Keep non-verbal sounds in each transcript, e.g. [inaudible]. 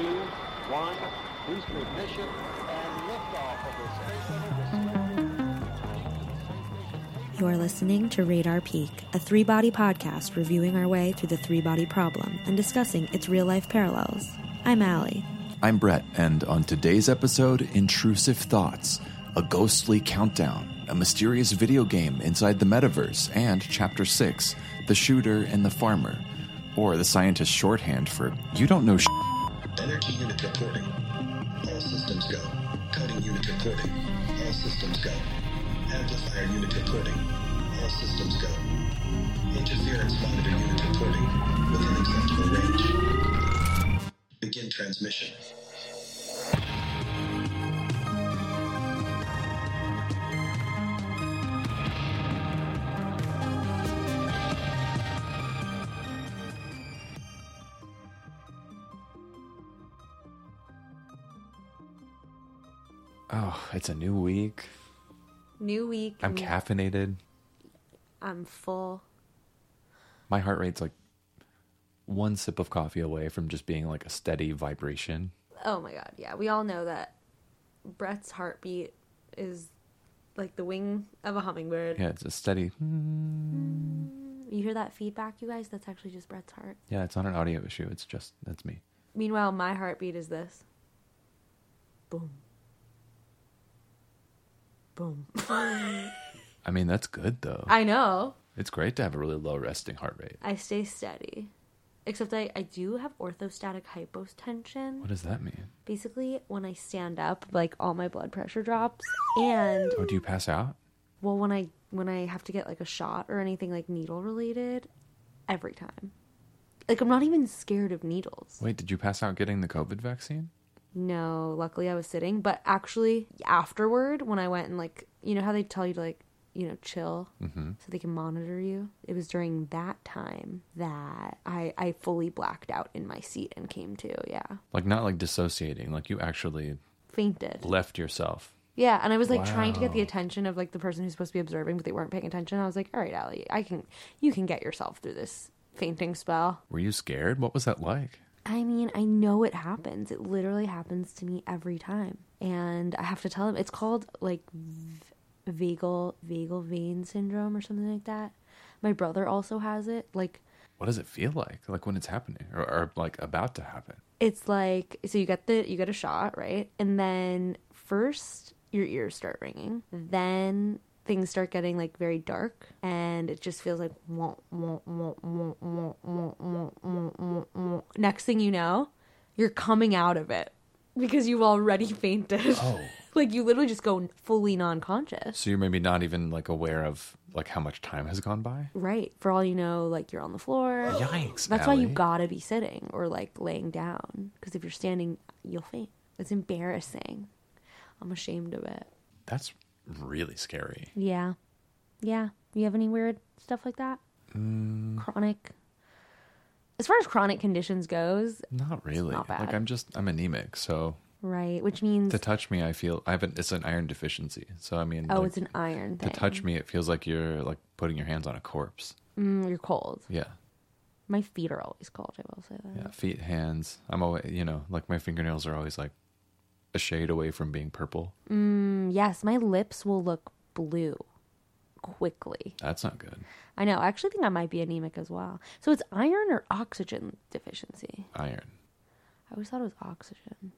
two, one. Boost ignition and liftoff of the Space Shuttle. You are listening to Radar Peak, a three body podcast reviewing our way through the three body problem and discussing its real life parallels. I'm Allie. I'm Brett, and on today's episode, Intrusive Thoughts, a ghostly countdown, a mysterious video game inside the metaverse, and Chapter 6, The Shooter and the Farmer, or the scientist's shorthand for You Don't Know Sh. Unit reporting. All systems go. Coding unit reporting. All systems go. Amplifier unit reporting. All systems go. Interference monitor unit reporting. Within acceptable range. Begin transmission. It's a new week. New week. I'm new- caffeinated. I'm full. My heart rate's like one sip of coffee away from just being like a steady vibration. Oh my god, yeah. We all know that Brett's heartbeat is like the wing of a hummingbird. Yeah, it's a steady. You hear that feedback, you guys? That's actually just Brett's heart. Yeah, it's not an audio issue. It's just, that's me. Meanwhile, my heartbeat is this. Boom. Boom. [laughs] I mean, that's good though. I know. It's great to have a really low resting heart rate. I stay steady. Except I, I do have orthostatic hypotension. What does that mean? Basically, when I stand up, like all my blood pressure drops. And Oh, do you pass out? well, when I when I have to get like a shot or anything like needle related, every time. Like I'm not even scared of needles. Wait, did you pass out getting the COVID vaccine? No, luckily I was sitting, but actually afterward when I went and like, you know how they tell you to like, you know, chill Mm-hmm. so they can monitor you. It was during that time that I I fully blacked out in my seat and came to. Yeah. Like, not like dissociating, like you actually Fainted. left yourself. Yeah, and I was like trying to get the attention of like the person who's supposed to be observing, but they weren't paying attention. I was like, "All right, Allie, I can you can get yourself through this fainting spell." Were you scared? What was that like? I mean, I know it happens. It literally happens to me every time. And I have to tell them it's called like v- vagal vagal vein syndrome or something like that. My brother also has it. Like What does it feel like? Like when it's happening or, or like about to happen? it's like so you get the you get a shot, right? And then first your ears start ringing. Then things start getting like very dark and it just feels like next thing you know you're coming out of it because you've already [laughs] fainted. Oh. [laughs] like you literally just go fully non-conscious. So you're maybe not even like aware of like how much time has gone by? Right. For all you know like you're on the floor. Yikes that's Allie. why you gotta be sitting or like laying down because if you're standing you'll faint. It's embarrassing. I'm ashamed of it. That's really scary. Yeah. Yeah. You have any weird stuff like that? Mm. Chronic. As far as chronic conditions goes, Not really. not Like. I'm just I'm anemic, so right? Which means to touch me I feel I have an it's an iron deficiency. So I mean oh, like, it's an iron to touch me it feels like you're like putting your hands on a corpse. Mm, you're cold. Yeah. My feet are always cold. I will say that. Yeah. Feet, hands. I'm always you know, like my fingernails are always like a shade away from being purple. Mm, yes, my lips will look blue quickly. That's not good. I know. I actually think I might be anemic as well. So it's iron or oxygen deficiency. Iron. I always thought it was oxygen.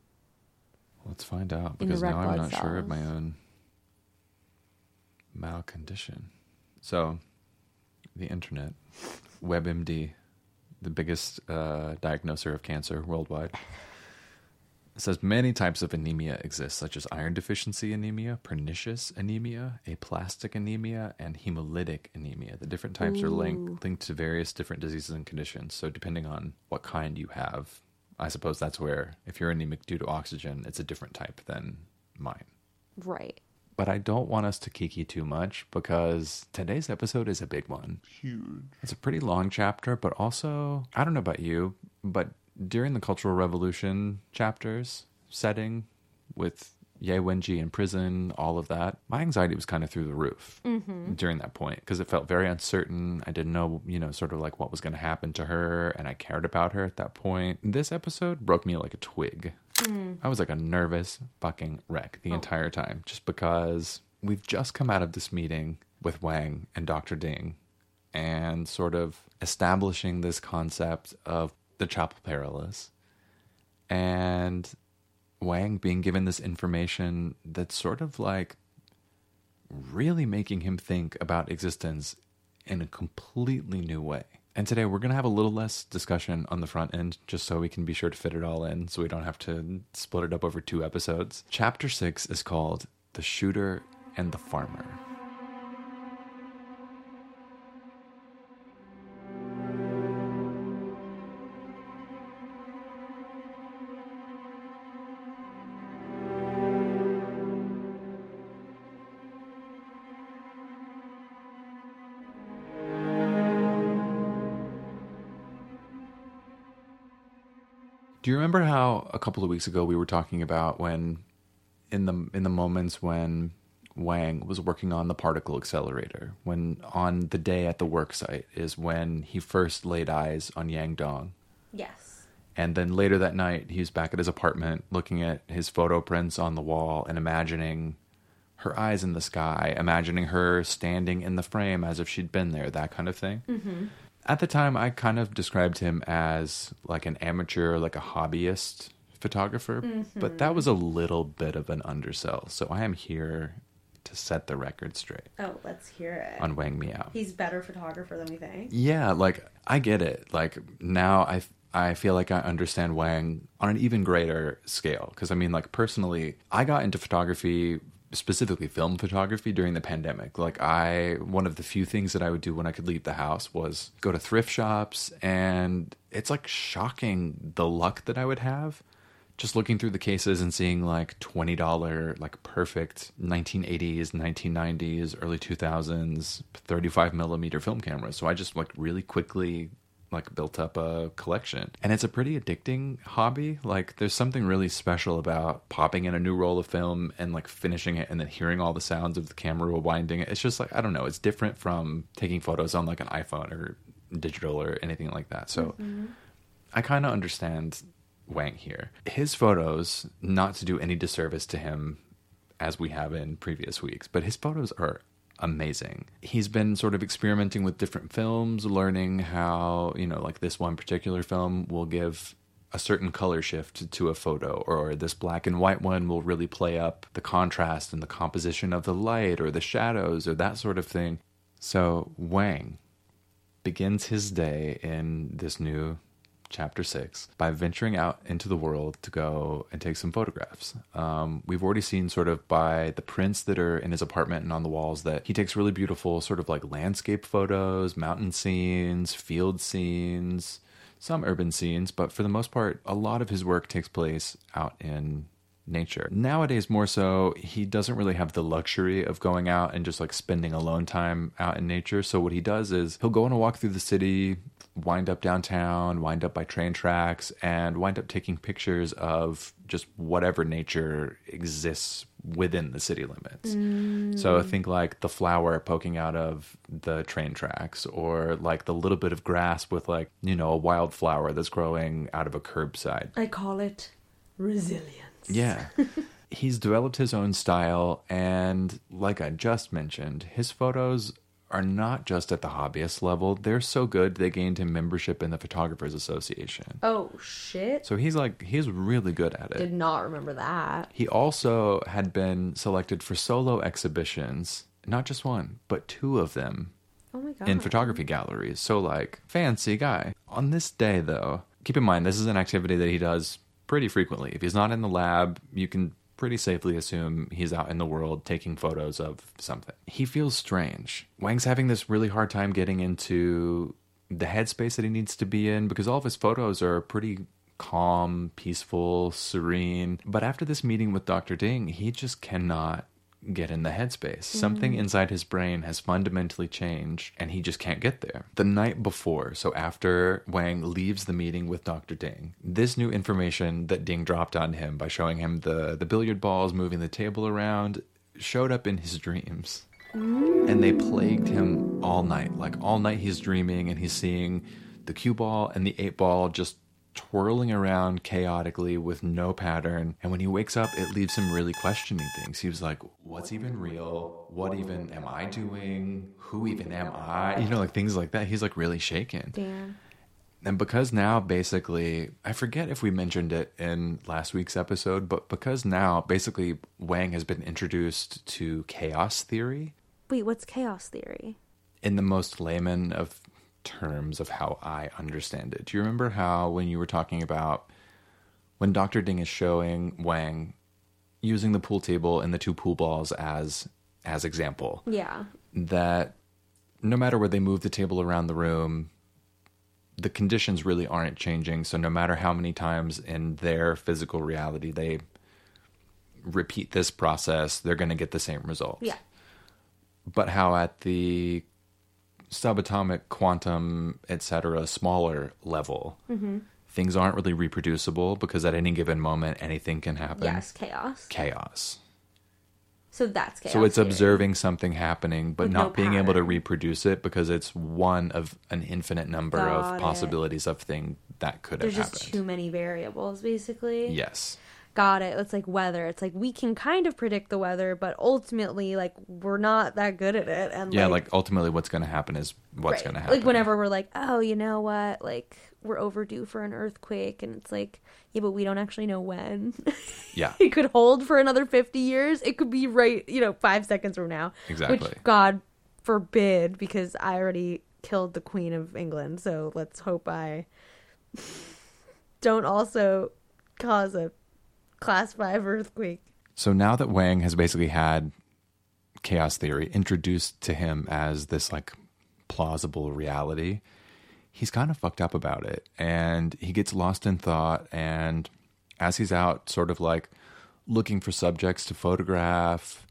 Let's find out because now I'm not sure of my cells. own malcondition. So, the internet, [laughs] WebMD, the biggest uh, diagnoser of cancer worldwide, says many types of anemia exist, such as iron deficiency anemia, pernicious anemia, aplastic anemia, and hemolytic anemia. The different types are linked linked to various different diseases and conditions. So, depending on what kind you have, I suppose that's where, if you're anemic due to oxygen, it's a different type than mine. Right. But I don't want us to kiki too much because today's episode is a big one. Huge. It's a pretty long chapter, but also, I don't know about you, but during the Cultural Revolution chapters setting with Ye Wenjie in prison, all of that. My anxiety was kind of through the roof mm-hmm. during that point because it felt very uncertain. I didn't know, you know, sort of like what was going to happen to her, and I cared about her at that point. This episode broke me like a twig. Mm. I was like a nervous fucking wreck the oh. entire time just because we've just come out of this meeting with Wang and Dr. Ding and sort of establishing this concept of the Chapel Perilous and Wang being given this information that's sort of like really making him think about existence in a completely new way. And today we're going to have a little less discussion on the front end just so we can be sure to fit it all in so we don't have to split it up over two episodes. Chapter 6 is called The Shooter and the Farmer. Do you remember how a couple of weeks ago we were talking about when in the in the moments when Wang was working on the particle accelerator, when on the day at the work site is when he first laid eyes on Yang Dong. Yes. And then later that night, he was back at his apartment looking at his photo prints on the wall and imagining her eyes in the sky, imagining her standing in the frame as if she'd been there, that kind of thing. Mm-hmm. At the time, I kind of described him as like an amateur, like a hobbyist photographer, but that was a mm-hmm. little bit of an undersell. So I am here to set the record straight Oh, let's hear it. on Wang Miao. He's better photographer than we think. Yeah, like I get it. Like now I I feel like I understand Wang on an even greater scale because I mean like personally, I got into photography specifically film photography during the pandemic. Like I one of the few things that I would do when I could leave the house was go to thrift shops and it's like shocking the luck that I would have just looking through the cases and seeing like $20 like perfect 1980s 1990s early 2000s 35 millimeter film cameras so i just like really quickly like built up a collection. And it's a pretty addicting hobby. Like there's something really special about popping in a new roll of film and like finishing it and then hearing all the sounds of the camera winding it. It's just like i don't know. It's different from taking photos on like an iphone or digital or anything like that. So mm-hmm. I kind of understand Wang here. His photos, not to do any disservice to him as we have in previous weeks, but his photos are amazing. He's been sort of experimenting with different films, learning how, you know, like this one particular film will give a certain color shift to a photo, or this black and white one will really play up the contrast and the composition of the light or the shadows or that sort of thing. So, Wang begins his day in this new chapter six by venturing out into the world to go and take some photographs. Um, we've already seen sort of by the prints that are in his apartment and on the walls that he takes really beautiful sort of like landscape photos, mountain scenes, field scenes, some urban scenes, but for the most part, a lot of his work takes place out in nature. Nowadays, more so, he doesn't really have the luxury of going out and just like spending alone time out in nature. So, what he does is he'll go on a walk through the city, wind up downtown, wind up by train tracks, and wind up taking pictures of just whatever nature exists within the city limits. So, I think like the flower poking out of the train tracks, or like the little bit of grass with like, you know, a wildflower that's growing out of a curbside. I call it resilience. Yeah. [laughs] He's developed his own style, and like I just mentioned, his photos are not just at the hobbyist level. They're so good they gained him membership in the Photographers Association. Oh shit! So he's like he's really good at it. Did not remember that. He also had been selected for solo exhibitions, not just one, but two of them Oh my god. in photography galleries. So like fancy guy. On this day though, keep in mind this is an activity that he does pretty frequently. If he's not in the lab, you can pretty safely assume he's out in the world taking photos of something. He feels strange. Wang's having this really hard time getting into the headspace that he needs to be in because all of his photos are pretty calm, peaceful, serene. But after this meeting with Dr. Ding, he just cannot get in the headspace. Mm-hmm. Something inside his brain has fundamentally changed and he just can't get there. The night before, so after Wang leaves the meeting with Dr. Ding, this new information that Ding dropped on him by showing him the, the billiard balls moving the table around showed up in his dreams. Mm. And they plagued him all night. Like all night he's dreaming and he's seeing the cue ball and the eight ball just twirling around chaotically with no pattern. And when he wakes up, it leaves him really questioning things. He was like, What's even real? What even am I doing? Who even am I? You know, like things like that. He's like really shaken. Damn. And because now, basically, I forget if we mentioned it in last week's episode, but because now, basically, Wang has been introduced to chaos theory Wait, what's chaos theory? in the most layman of terms of how I understand it. Do you remember how when you were talking about when Dr. Ding is showing Wang using the pool table and the two pool balls as as example Yeah. that no matter where they move the table around the room the conditions really aren't changing so no matter how many times in their physical reality they repeat this process they're going to get the same results Yeah. but how at the subatomic quantum etc smaller level Mm-hmm. things aren't really reproducible because at any given moment anything can happen Yes, chaos. chaos So that's chaos. so it's theory. observing something happening but With not no being able to reproduce it because it's one of an infinite number Got of it. possibilities of thing that could There's have just happened too many variables, basically. yes Got it. It's like weather. It's like we can kind of predict the weather, but ultimately, like we're not that good at it. And yeah like ultimately what's going to happen is what's right. going to happen Like whenever we're like, oh, you know what? Like we're overdue for an earthquake, and it's like, yeah, but we don't actually know when. [laughs] yeah it could hold for another 50 years. It could be right, you know, five seconds from now. Exactly. Which God forbid, because I already killed the Queen of England. So let's hope I [laughs] don't also cause a class five earthquake. So now that Wang has basically had chaos theory introduced to him as this like plausible reality, he's kind of fucked up about it. And he gets lost in thought. And as he's out sort of like looking for subjects to photograph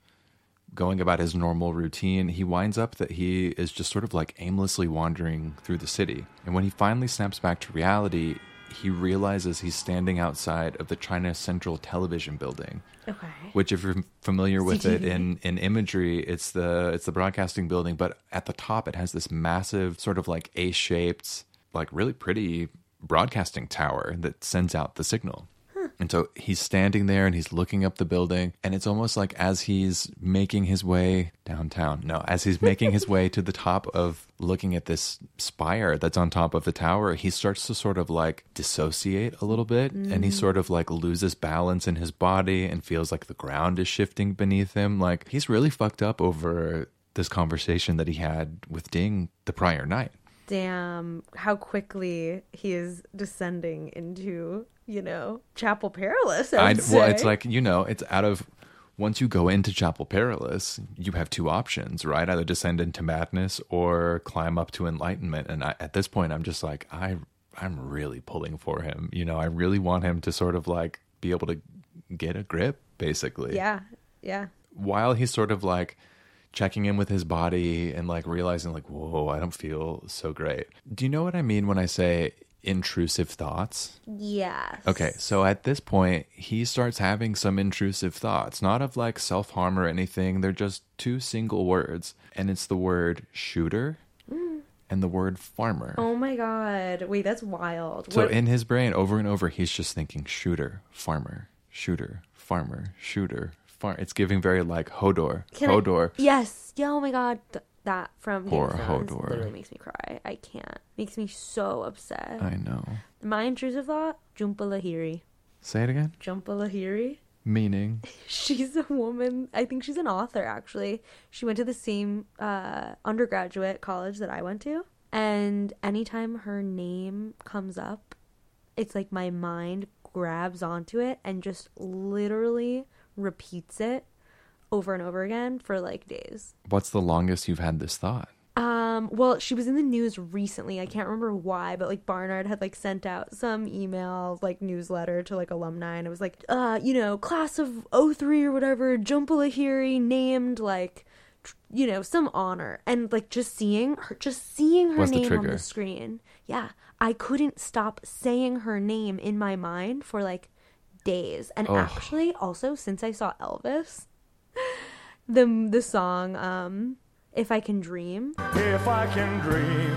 going about his normal routine he winds up that he is just sort of like aimlessly wandering through the city. And when he finally snaps back to reality he realizes he's standing outside of the China Central Television building. Okay. which if you're familiar with it in in imagery it's the it's the broadcasting building but at the top it has this massive sort of like a-shaped like really pretty broadcasting tower that sends out the signal and so he's standing there and he's looking up the building and it's almost like as he's making his way downtown. No as he's making his way to the top of looking at this spire that's on top of the tower he starts to sort of like dissociate a little bit and he mm. sort of like loses balance in his body and feels like the ground is shifting beneath him. Like he's really fucked up over this conversation that he had with Ding the prior night. Damn, how quickly he is descending into, you know, Chapel Perilous. I I, well, it's like you know, it's out of once you go into Chapel Perilous, you have two options, right? Either descend into madness or climb up to enlightenment. And I, at this point, I'm just like, I, I'm really pulling for him. You know, I really want him to sort of like be able to get a grip, basically. yeah, yeah. While he's sort of like checking in with his body and like realizing, like, whoa, I don't feel so great. Do you know what I mean when I say intrusive thoughts? Yes. Okay, so at this point, he starts having some intrusive thoughts, not of like self harm or anything. They're just two single words, and it's the word shooter mm. and the word farmer. Oh my god. Wait, that's wild. so What- in his brain, over and over, he's just thinking shooter, farmer, shooter, farmer, shooter, farm. It's giving very like Hodor, Can I- Hodor. yes. Yeah, oh my god. Th- that from Game Or of Thrones Hodor. literally makes me cry. I can't. Makes me so upset. I know. My intrusive thought, Jhumpa Lahiri. Say it again. Jhumpa Lahiri. Meaning, [laughs] She's a woman. I think she's an author, actually. She went to the same uh, undergraduate college that I went to. And anytime her name comes up, it's like my mind grabs onto it and just literally repeats it over and over again for like days. what's the longest you've had this thought? Um, well, she was in the news recently. I can't remember why, but like Barnard had like sent out some email like newsletter to like alumni and it was like, uh, you know, class of 03 or whatever, Jhumpa Lahiri named like tr- you know, some honor. And like just seeing her just seeing her What's the name on the screen. Yeah. I couldn't stop saying her name in my mind for like days. And Oh. actually also since I saw Elvis, [laughs] the the song um if I can dream If I can dream.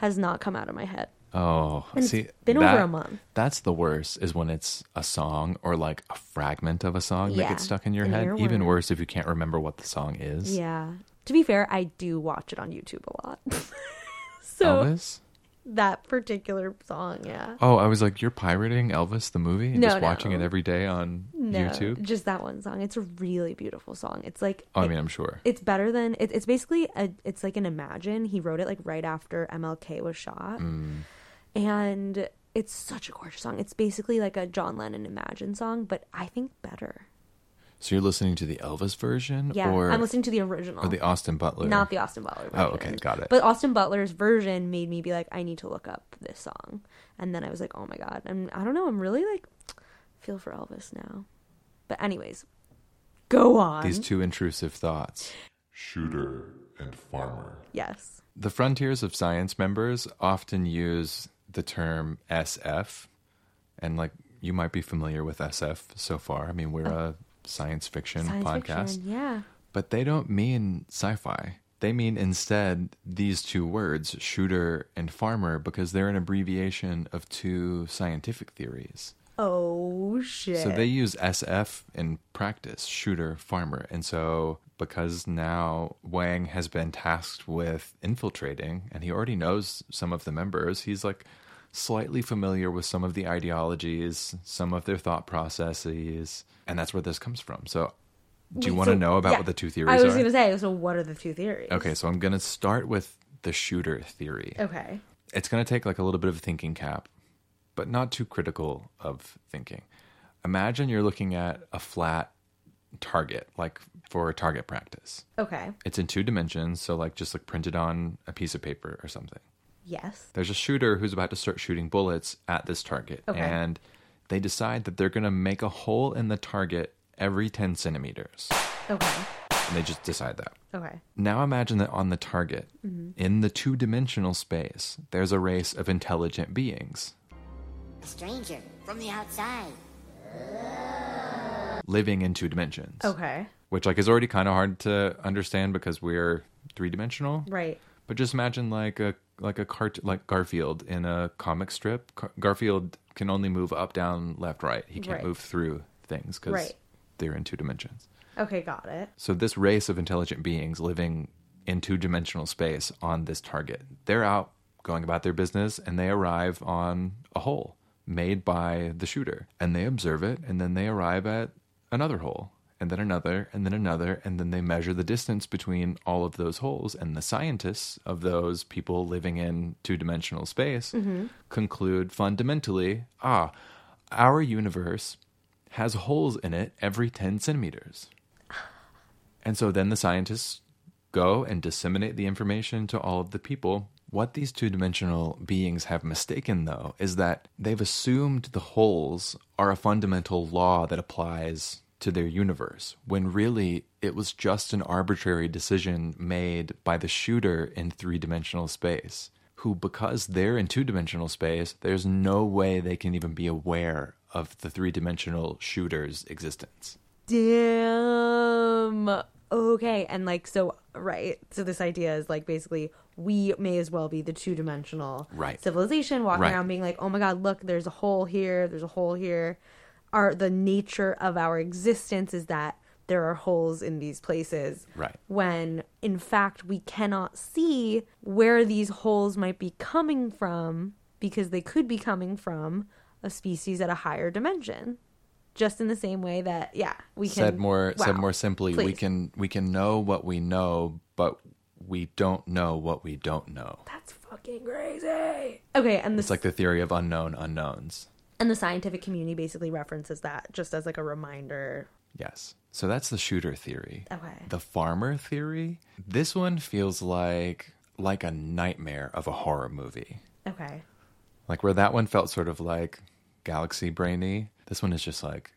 has not come out of my head. Oh, And it's see, been over a month. That's the worst. Is when it's a song or like a fragment of a song that gets stuck in your an head. Even worse if you can't remember what the song is. Yeah. To be fair, I do watch it on YouTube a lot. [laughs] so Elvis. That particular song, yeah. Oh, I was like, you're pirating Elvis the movie and No, just watching it every day on No, YouTube. just that one song. It's a really beautiful song. It's like Oh, I mean, I'm sure. it's better than it, it's basically a it's like an imagine he wrote it like right after mlk was shot Mm. and it's such a gorgeous song it's basically like a john lennon imagine song but i think better So you're listening to the Elvis version, yeah or i'm listening to the original or the Austin Butler? not the austin butler Oh, version. okay, got it. but austin butler's version made me be like i need to look up this song and then i was like oh my god and i don't know i'm really like feel for elvis now but anyways go on These two intrusive thoughts. Shooter and farmer. yes The Frontiers of Science members often use the term SF, and like you might be familiar with SF so far. I mean, we're uh, a science fiction science podcast, fiction yeah but they don't mean sci-fi. They mean instead these two words, shooter and farmer, because they're an abbreviation of two scientific theories. oh shit So they use SF in practice, shooter, farmer. And so because now Wang has been tasked with infiltrating and he already knows some of the members, he's like slightly familiar with some of the ideologies, some of their thought processes, and that's where this comes from. So do you want to know about yeah. what the two theories I was going to say, so what are the two theories? Okay, so I'm going to start with the shooter theory. Okay. It's going to take like a little bit of a thinking cap, but not too critical of thinking. Imagine you're looking at a flat target, like for target practice. Okay. It's in two dimensions, so like just like printed on a piece of paper or something. Yes. There's a shooter who's about to start shooting bullets at this target, Okay. and they decide that they're going to make a hole in the target every 10 centimeters. Okay. And they just decide that. Okay. Now imagine that on the target, Mm-hmm. in the two dimensional space, there's a race of intelligent beings A stranger from the outside. living in two dimensions. Okay. Which like is already kind of hard to understand because we're three dimensional. Right. But just imagine like a like a cart like Garfield in a comic strip. Gar- Garfield can only move up, down, left, right. He can't Right. move through things because Right. they're in two dimensions. Okay, got it. So this race of intelligent beings living in two-dimensional space on this target, they're out going about their business and they arrive on a hole made by the shooter and they observe it and then they arrive at another hole and then another and then another and then they measure the distance between all of those holes. And the scientists of those people living in two-dimensional space conclude fundamentally ah our universe has holes in it every 10 centimeters. And so then the scientists go and disseminate the information to all of the people. What these two dimensional beings have mistaken, though, is that they've assumed the holes are a fundamental law that applies to their universe, when really it was just an arbitrary decision made by the shooter in three dimensional space, who, because they're in two dimensional space, there's no way they can even be aware of the three dimensional shooter's existence. Damn. Okay, and like so right. So this idea is like basically we may as well be the two-dimensional Right. civilization walking Right. around being like, "Oh my god, look, there's a hole here, there's a hole here." Our the nature of our existence is that there are holes in these places. Right. When in fact we cannot see where these holes might be coming from because they could be coming from a species at a higher dimension. Just in the same way that yeah, we can said more said more simply we can we can know what we know but we don't know what we don't know That's fucking crazy. Okay, and the it's like the theory of unknown unknowns and the scientific community basically references that just as like a reminder. yes so that's the shooter theory Okay. the farmer theory this one feels like like a nightmare of a horror movie. Okay. Like where that one felt sort of like galaxy brainy, this one is just like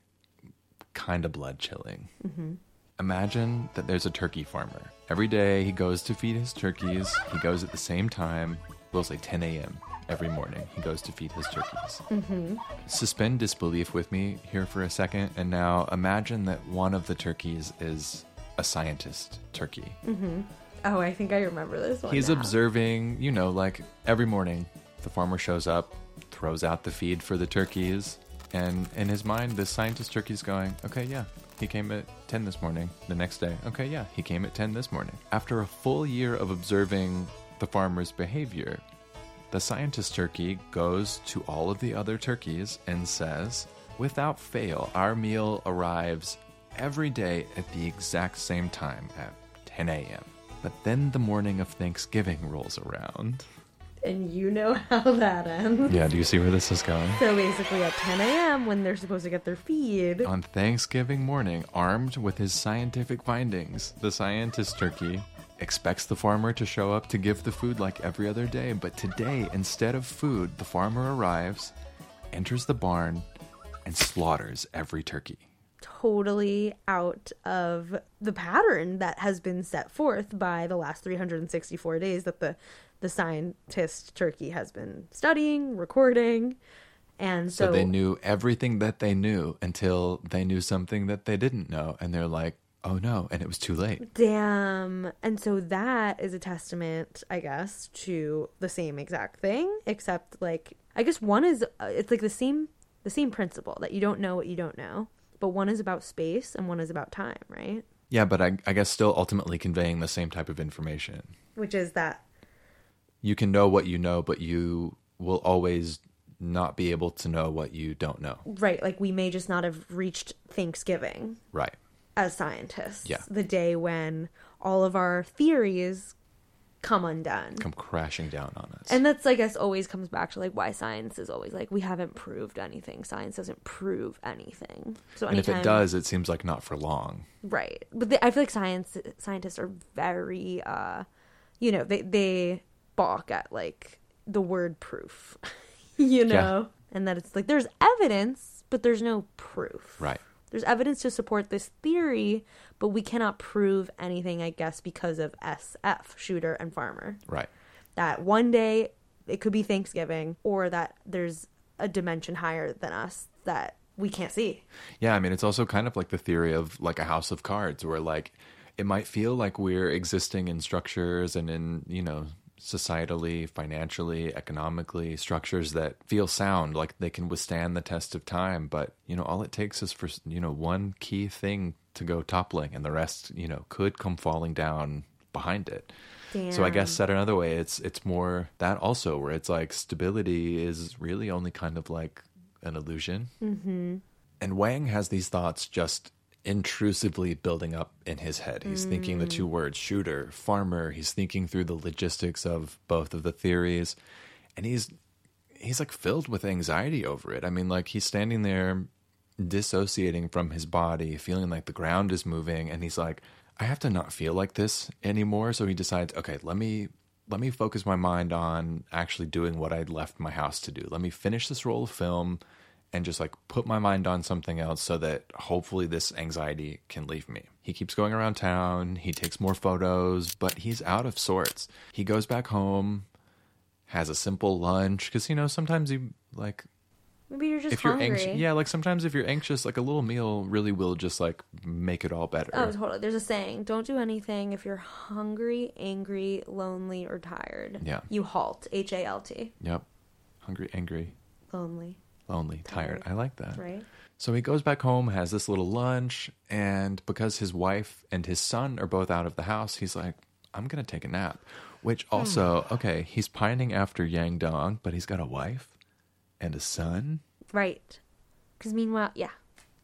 kind of blood chilling. Mm-hmm. Imagine that there's a turkey farmer. Every day he goes to feed his turkeys. He goes at the same time, we'll say 10 a.m. every morning. He goes to feed his turkeys. Mm-hmm. Suspend disbelief with me here for a second, and now imagine that one of the turkeys is a scientist turkey. Mm-hmm. Oh, I think I remember this one. He's now. observing, you know, like every morning, the farmer shows up, throws out the feed for the turkeys, and in his mind, the scientist turkey's going, okay, yeah, he came at 10 this morning. The next day, okay, yeah, he came at 10 this morning. After a full year of observing the farmer's behavior, the scientist turkey goes to all of the other turkeys and says, without fail, our meal arrives every day at the exact same time at 10 a.m. But then the morning of Thanksgiving rolls around. And you know [laughs] how that ends. Yeah, do you see where this is going? So basically, at 10 a.m., when they're supposed to get their feed, On Thanksgiving morning, armed with his scientific findings, the scientist turkey expects the farmer to show up to give the food like every other day. But today, instead of food, the farmer arrives, enters the barn, and slaughters every turkey. totally out of the pattern that has been set forth by the last 364 days that the the scientist turkey has been studying, recording, and so, So they knew everything that they knew until they knew something that they didn't know. And they're like, oh no. And it was too late. Damn. And so that is a testament, I guess, to the same exact thing, except like I guess one is uh, it's like the same the same principle that you don't know what you don't know, but one is about space and one is about time, right? Yeah, but I, I guess still ultimately conveying the same type of information. Which is that You can know what you know, but you will always not be able to know what you don't know. right, like we may just not have reached Thanksgiving Right. As scientists. Yeah. The day when all of our theories come undone. Come crashing down on us. And that's, I guess, always comes back to like why science is always like we haven't proved anything. Science doesn't prove anything. So and if it does, it seems like not for long. right? But they, I feel like science scientists are very, uh, you know, they they balk at like the word proof, [laughs] you know, and that it's like there's evidence, but there's no proof. Right. There's evidence to support this theory, but we cannot prove anything, I guess, because of SF, Shooter, and Farmer Right. that one day it could be Thanksgiving or that there's a dimension higher than us that we can't see. Yeah, I mean, it's also kind of like the theory of like a house of cards, where like it might feel like we're existing in structures and in, you know, societally, financially, economically, structures that feel sound, like they can withstand the test of time. But, you know, all it takes is for, you know, one key thing to go toppling and the rest, you know, could come falling down behind it. So I guess Damn. said another way, it's it's more that also where it's like stability is really only kind of like an illusion. Mm-hmm. And Wang has these thoughts just intrusively building up in his head. He's thinking the two mm. words shooter, farmer. He's thinking through the logistics of both of the theories, and he's he's like filled with anxiety over it. I mean, like he's standing there dissociating from his body, feeling like the ground is moving, and he's like, I have to not feel like this anymore. So he decides, okay, let me let me focus my mind on actually doing what I'd left my house to do. Let me finish this roll of film and just like put my mind on something else so that hopefully this anxiety can leave me. He keeps going around town, he takes more photos, but he's out of sorts. He goes back home, has a simple lunch cuz you know sometimes you like Maybe you're just if you're hungry. anxious, yeah, like sometimes if you're anxious, like a little meal really will just like make it all better. Oh, totally. There's a saying: "Don't do anything if you're hungry, angry, lonely, or tired." Yeah. You halt. H A L T. Yep. Hungry, angry, Lonely. Lonely, tired. Tired. I like that. Right. So he goes back home, has this little lunch, and because his wife and his son are both out of the house, he's like, I'm going to take a nap. Which hmm. also, okay, he's pining after Yang Dong, but he's got a wife and a son. Right. Because meanwhile, yeah.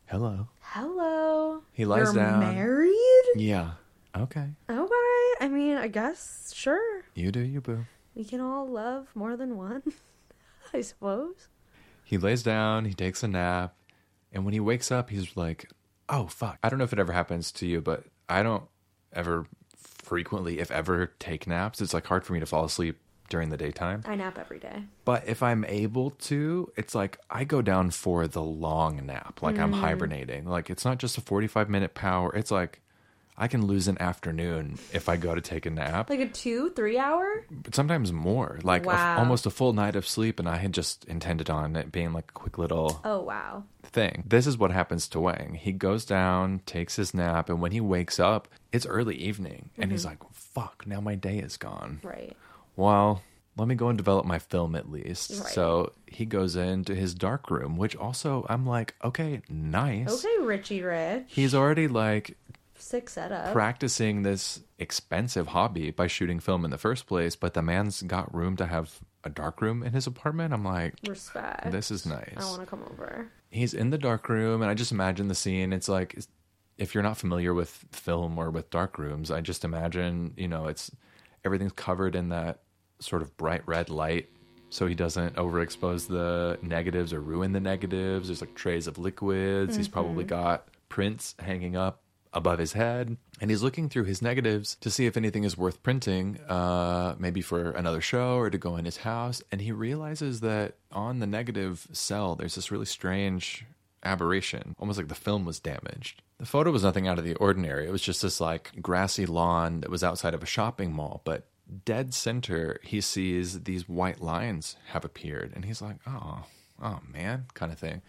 Hello. Hello. He lies You're down. Married? Yeah. Okay. Okay. I mean, I guess sure. You do you, boo. We can all love more than one. [laughs] I suppose. He lays down, he takes a nap, and when he wakes up, he's like, "Oh fuck!" I don't know if it ever happens to you, but I don't ever frequently, if ever, take naps. It's like hard for me to fall asleep during the daytime. I nap every day. But if I'm able to, it's like I go down for the long nap, like I'm mm. hibernating. Like it's not just a 45 minute power. It's like I can lose an afternoon if I go to take a nap, Like a two, three hour? but sometimes more. Like a Wow. almost a full night of sleep, and I had just intended on it being like a quick little Oh, wow. thing. This is what happens to Wang. He goes down, takes his nap, and when he wakes up, it's early evening, and he's mm-hmm. like, "Fuck! Now my day is gone." Right. well, let me go and develop my film at least. Right. So he goes into his dark room, which also I'm like, okay, nice. Okay, Richie Rich. He's already like Sick setup. practicing this expensive hobby by shooting film in the first place, but the man's got room to have a dark room in his apartment. I'm like, Respect. this is nice. I want to come over. He's in the dark room, and I just imagine the scene. It's like if you're not familiar with film or with dark rooms, I just imagine, you know, it's everything's covered in that sort of bright red light so he doesn't overexpose the negatives or ruin the negatives. There's like trays of liquids. He's probably mm-hmm. got prints hanging up above his head and he's looking through his negatives to see if anything is worth printing uh maybe for another show or to go in his house and he realizes that on the negative cell there's this really strange aberration almost like the film was damaged. The photo was nothing out of the ordinary. It was just this like grassy lawn that was outside of a shopping mall but dead center he sees these white lines have appeared and he's like oh oh man kind of thing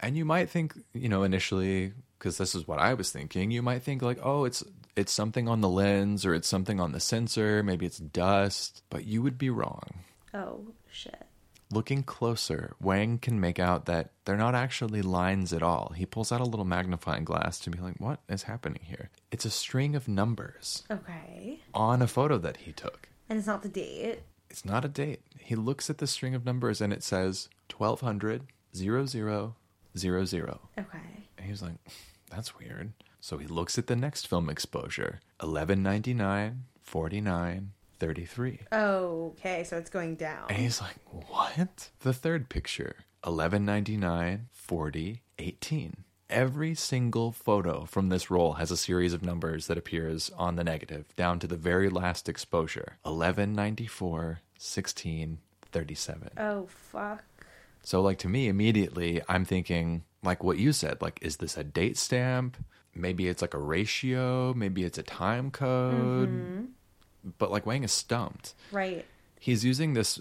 and you might think you know initially because this is what i was thinking you might think like oh it's it's something on the lens or it's something on the sensor maybe it's dust but you would be wrong Oh, shit. Looking closer, Wang can make out that they're not actually lines at all. He pulls out a little magnifying glass to be like, what is happening here? It's a string of numbers Okay. on a photo that he took. And it's not the date. It's not a date. He looks at the string of numbers and it says 1200 0000. Okay. And he was like, that's weird. So he looks at the next film exposure 1199 49 33. Okay, so it's going down. And he's like, what? The third picture 1199 40 18. Every single photo from this roll has a series of numbers that appears on the negative down to the very last exposure 1194 16 37. Oh, fuck. So, like, to me, immediately, I'm thinking, like what you said, like, is this a date stamp? Maybe it's like a ratio. Maybe it's a time code. Mm-hmm. But, like, Wang is stumped. Right. He's using this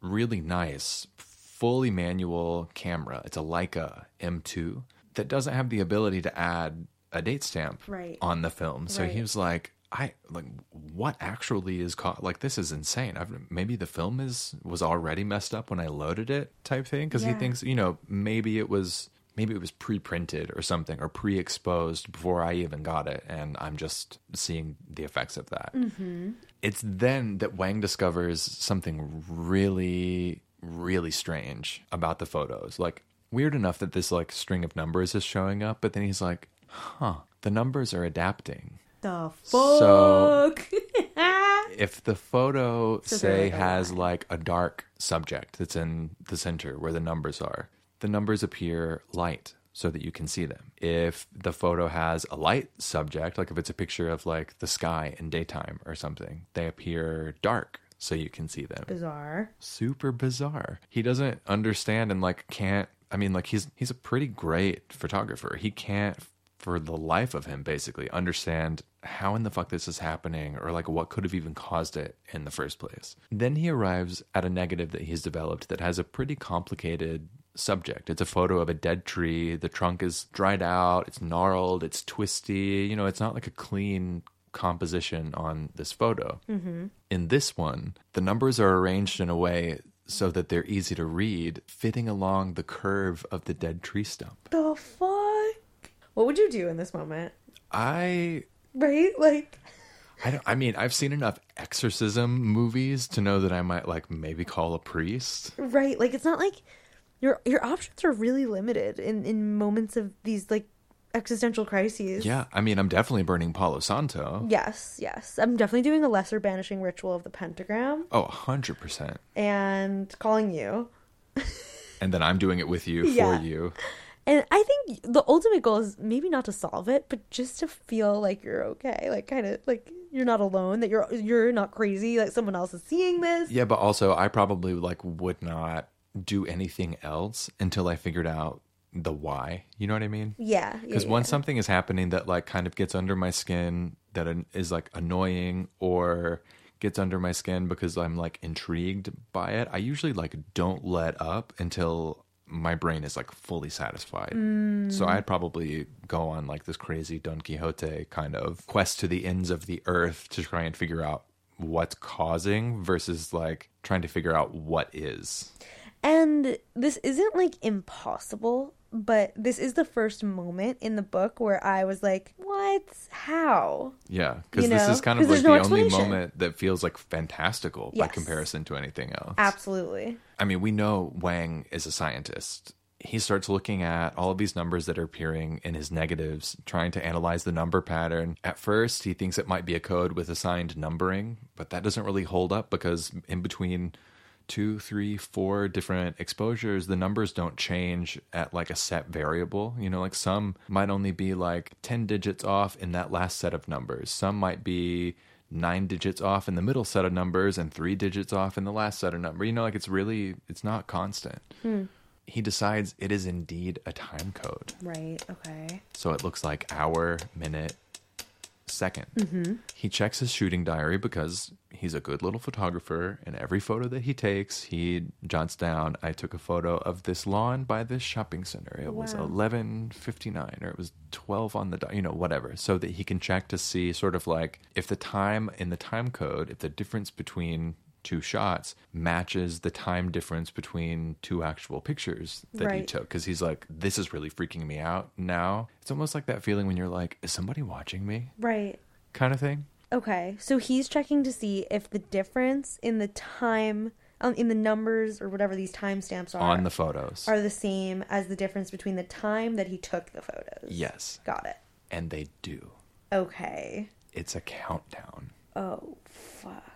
really nice, fully manual camera. It's a Leica M2 that doesn't have the ability to add a date stamp Right. on the film. So he was like, I like what actually is caught like this is insane. I've, maybe the film is was already messed up when I loaded it type thing because he thinks you know maybe it was maybe it was pre-printed or something or pre-exposed before I even got it and I'm just seeing the effects of that. Mm-hmm. It's then that Wang discovers something really, really strange about the photos. Like, weird enough that this like string of numbers is showing up, but then he's like, huh, the numbers are adapting. The So- fuck? [laughs] If the photo, So say, has like a dark subject that's in the center where the numbers are, the numbers appear light so that you can see them. If the photo has a light subject, like if it's a picture of like the sky in daytime or something, they appear dark so you can see them. Bizarre. super bizarre. He doesn't understand and like can't I mean like he's he's a pretty great photographer. He can't for the life of him basically understand how in the fuck this is happening or like what could have even caused it in the first place. Then he arrives at a negative that he's developed that has a pretty complicated subject. It's a photo of a dead tree. The trunk is dried out, it's gnarled, it's twisty. You know, it's not like a clean composition on this photo. Mm-hmm. In this one, the numbers are arranged in a way so that they're easy to read, fitting along the curve of the dead tree stump. The fuck? What would you do in this moment? I Right? Like, I don't I mean, I've seen enough exorcism movies to know that I might like maybe call a priest. right? Like, it's not like your your options are really limited in in moments of these like existential crises. Yeah, I mean, I'm definitely burning Palo Santo. Yes, yes. I'm definitely doing a lesser banishing ritual of the pentagram Oh, 100%. and calling you. And then I'm doing it with you Yeah. for you. And I think the ultimate goal is maybe not to solve it, but just to feel like you're okay, like kind of like you're not alone, that you're you're not crazy, like someone else is seeing this. Yeah, but also I probably like would not do anything else until I figured out the why. You know what I mean? Yeah, yeah, Because yeah. once something is happening that like kind of gets under my skin, that is like annoying or gets under my skin because I'm like intrigued by it, I usually like don't let up until my brain is like fully satisfied. Mm. So I'd probably go on like this crazy Don Quixote kind of quest to the ends of the earth to try and figure out what's causing versus like trying to figure out what is. And this isn't like impossible, but this is the first moment in the book where I was like, "What? How?" Yeah, because this know? is kind of like there's the only moment that feels like fantastical by comparison to anything else. Absolutely. I mean, we know Wang is a scientist. He starts looking at all of these numbers that are appearing in his negatives, trying to analyze the number pattern. At first, he thinks it might be a code with assigned numbering, but that doesn't really hold up because in between two, three, four different exposures, the numbers don't change at like a set variable. You know, like some might only be like 10 digits off in that last set of numbers, some might be nine digits off in the middle set of numbers and three digits off in the last set of number. You know, like it's really it's not constant. Hmm. He decides it is indeed a time code. Right. Okay. So it looks like hour, minute, 2nd mm-hmm. He checks his shooting diary because he's a good little photographer. And every photo that he takes, he jots down, I took a photo of this lawn by this shopping center. It was 11.59 or it was 12 on the, di- you know, whatever. So that he can check to see sort of like if the time in the time code, if the difference between two shots matches the time difference between two actual pictures that he took because he's like this is really freaking me out now it's almost like that feeling when you're like is somebody watching me Right. kind of thing Okay. So he's checking to see if the difference in the time, um, in the numbers or whatever these timestamps are, on the photos are the same as the difference between the time that he took the photos. yes Got it. and they do Okay. it's a countdown Oh fuck.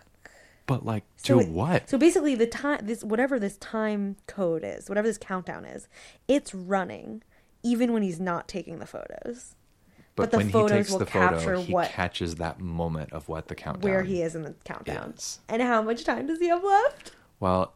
But like So to it- what So basically, the time this whatever this time code is, whatever this countdown is, it's running even when he's not taking the photos. but, the when he takes will the photo capture he what- catches that moment of what the countdown Where he is in the countdown. is. And how much time does he have left? Well,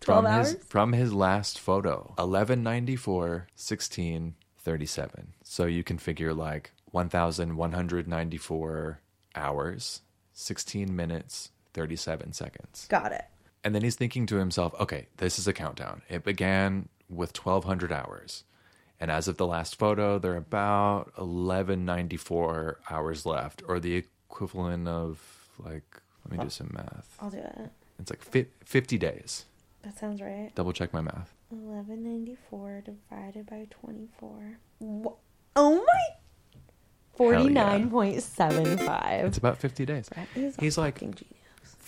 12 from his hours? from his last photo, 1194 1637. So you can figure like 1194 hours, 16 minutes, 37 seconds. Got it. And then he's thinking to himself, okay, this is a countdown. It began with 1200 hours. And as of the last photo, there are about 1194 hours left, or the equivalent of like, let me do some math. I'll do it. It's like fi- 50 days. That sounds right. Double check my math. Eleven ninety four divided by twenty four. Oh my! Forty nine point seven five. It's about 50 days. He's like, genius.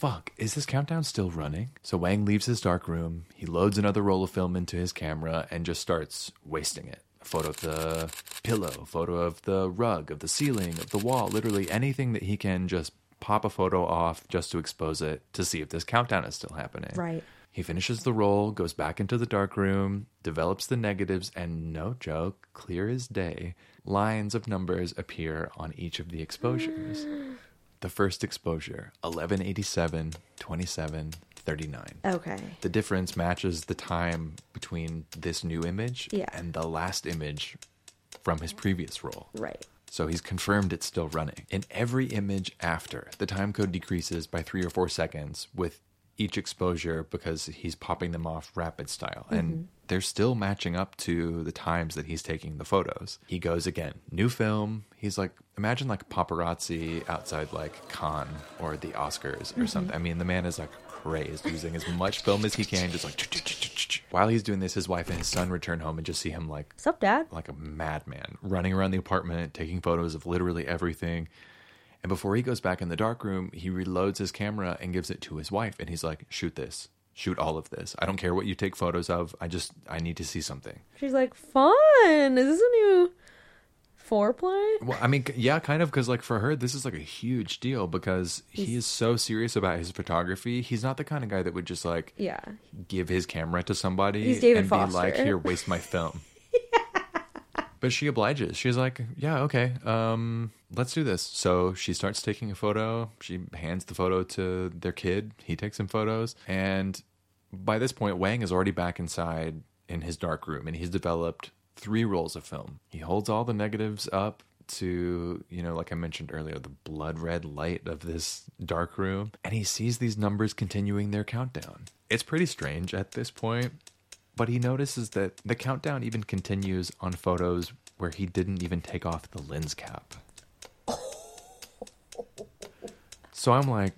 Fuck, is this countdown still running? So Wang leaves his dark room. He loads another roll of film into his camera and just starts wasting it. A photo of the pillow, photo of the rug, of the ceiling, of the wall, literally anything that he can just pop a photo off just to expose it to see if this countdown is still happening. Right. He finishes the roll, goes back into the dark room, develops the negatives, and no joke, clear as day, lines of numbers appear on each of the exposures. The first exposure, 1187, 27, 39. Okay. The difference matches the time between this new image Yeah. and the last image from his previous roll. Right. So he's confirmed it's still running. In every image after, the time code decreases by three or four seconds with each exposure because he's popping them off rapid style. And mm-hmm. They're still matching up to the times that he's taking the photos. He goes again, new film. He's like, imagine like paparazzi outside like Cannes or the Oscars or mm-hmm. something. I mean, the man is like crazed using as much film as he can, just like. While he's doing this, his wife and his son return home and just see him like Sup, Dad? like a madman, running around the apartment, taking photos of literally everything. And before he goes back in the dark room, he reloads his camera and gives it to his wife. And he's like, shoot this. Shoot all of this. I don't care what you take photos of. I just, I need to see something. She's like, fun. Is this a new foreplay? Well, I mean, yeah, kind of, because like for her, this is like a huge deal because he is so serious about his photography. He's not the kind of guy that would just like Yeah. give his camera to somebody He's David and Foster. be like, here, waste my film. [laughs] But she obliges. She's like, "Yeah, okay, um, let's do this." So she starts taking a photo. She hands the photo to their kid. He takes some photos, and by this point, Wang is already back inside in his dark room, and he's developed three rolls of film. He holds all the negatives up to, you know, like I mentioned earlier, the blood red light of this dark room, and he sees these numbers continuing their countdown. It's pretty strange at this point, but he notices that the countdown even continues on photos where he didn't even take off the lens cap. So I'm like,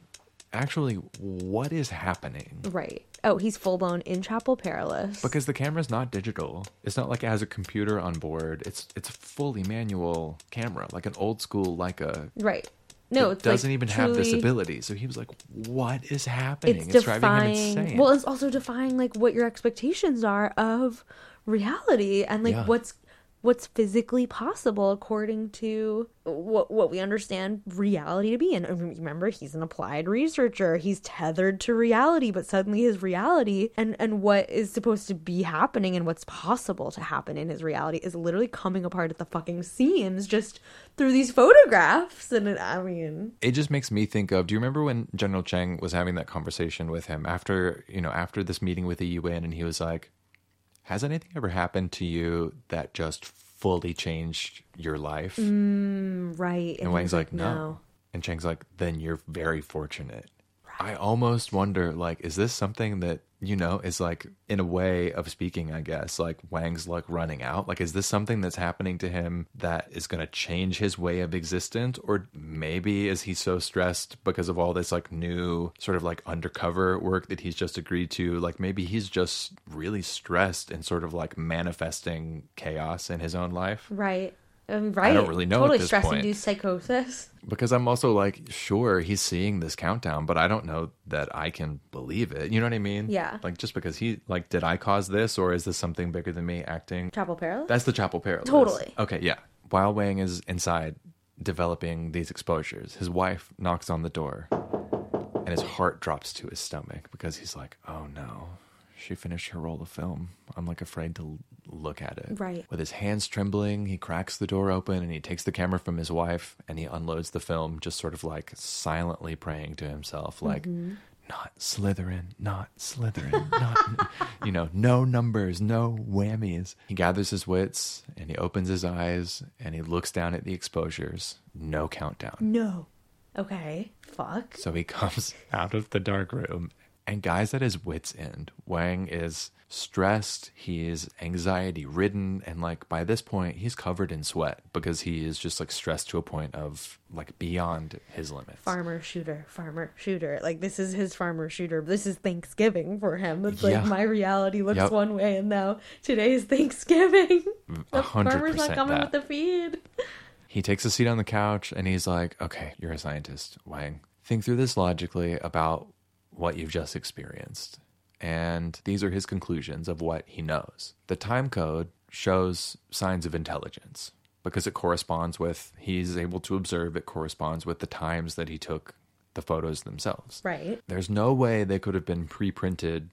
actually, what is happening? Right. Oh, he's full blown in Chapel Perilous. Because the camera's not digital. It's not like it has a computer on board. It's it's a fully manual camera, like an old school Leica. right. No, it's doesn't like even have this ability. So he was like, "What is happening?" It's, It's, driving him insane. Well, it's also defying like what your expectations are of reality and like Yeah. what's what's physically possible according to what what we understand reality to be. And remember, he's an applied researcher. He's tethered to reality, but suddenly his reality and and what is supposed to be happening and what's possible to happen in his reality is literally coming apart at the fucking seams just through these photographs. And I mean, it just makes me think of do you remember when general cheng was having that conversation with him after you know after this meeting with the un and he was like has anything ever happened to you that just fully changed your life mm, right. and wang's like no. and cheng's like then you're very fortunate i almost wonder like is this something that you know is like in a way of speaking i guess like wang's luck running out? Like is this something that's happening to him that is going to change his way of existence? Or maybe is he so stressed because of all this like new sort of like undercover work that he's just agreed to? Like maybe he's just really stressed and sort of like manifesting chaos in his own life? Right. Um, right. I don't really know at Totally stress point. induced psychosis. because I'm also like, sure, he's seeing this countdown, but I don't know that I can believe it. You know what I mean? Yeah. Like, just because he, like, did I cause this or is this something bigger than me acting? Chapel Perilous? That's the Chapel Perilous. Totally. Okay, yeah. While Wang is inside developing these exposures, his wife knocks on the door and his heart drops to his stomach because he's like, oh no, she finished her roll of film. I'm like afraid to look at it. Right. With his hands trembling, he cracks the door open and he takes the camera from his wife and he unloads the film, just sort of like silently praying to himself, like, mm-hmm. not Slytherin, not Slytherin, [laughs] not, you know, no numbers, no whammies. He gathers his wits and he opens his eyes and he looks down at the exposures. No countdown. no. Okay. Fuck. So he [laughs] comes out of the dark room, and guys at his wits' end. Wang is stressed, he is anxiety ridden, and like by this point, he's covered in sweat because he is just like stressed to a point of like beyond his limits. Farmer shooter, farmer shooter. Like this is his farmer shooter. This is Thanksgiving for him. It's like Yeah. my reality looks Yep. one way, and now today is Thanksgiving. [laughs] The farmer's not coming that. with the feed. He takes a seat on the couch and he's like, okay, you're a scientist, Wang. Think through this logically about what you've just experienced. And these are his conclusions of what he knows. The time code shows signs of intelligence because it corresponds with, he's able to observe, it corresponds with the times that he took the photos themselves. Right. There's no way they could have been pre printed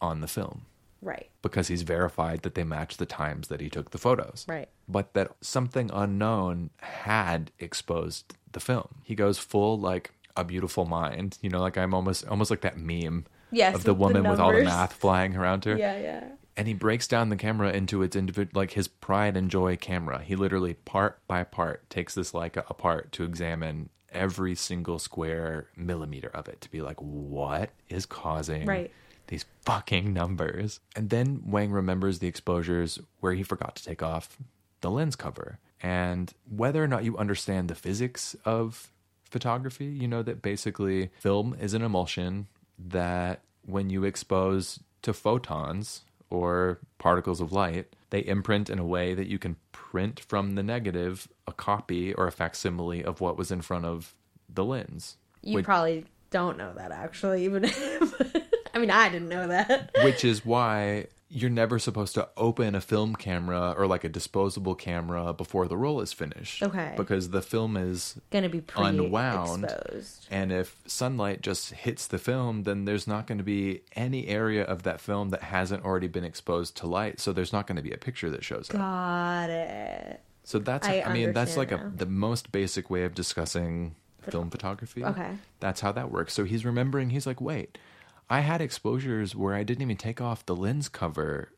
on the film Right. because he's verified that they match the times that he took the photos. Right. But that something unknown had exposed the film. He goes full like a beautiful mind, you know, like I'm almost almost like that meme Yes, of the with the woman with all the math flying around her. Yeah. Yeah. And he breaks down the camera into its individual, like his pride and joy camera. He literally part by part takes this like apart to examine every single square millimeter of it to be like, what is causing Right. these fucking numbers? And then Wang remembers the exposures where he forgot to take off the lens cover. And whether or not you understand the physics of photography, you know that basically film is an emulsion that when you expose to photons or particles of light, they imprint in a way that you can print from the negative a copy or a facsimile of what was in front of the lens. You which, probably don't know that actually, even if [laughs] I mean I didn't know that. which is why you're never supposed to open a film camera or like a disposable camera before the roll is finished. Okay. Because the film is Gonna be unwound. pre-exposed. And if sunlight just hits the film, then there's not going to be any area of that film that hasn't already been exposed to light. So there's not going to be a picture that shows up. Got it. So that's, I I, mean, that's like a, the most basic way of discussing film photography. Okay. That's how that works. So he's remembering, he's like, wait, I had exposures where I didn't even take off the lens cover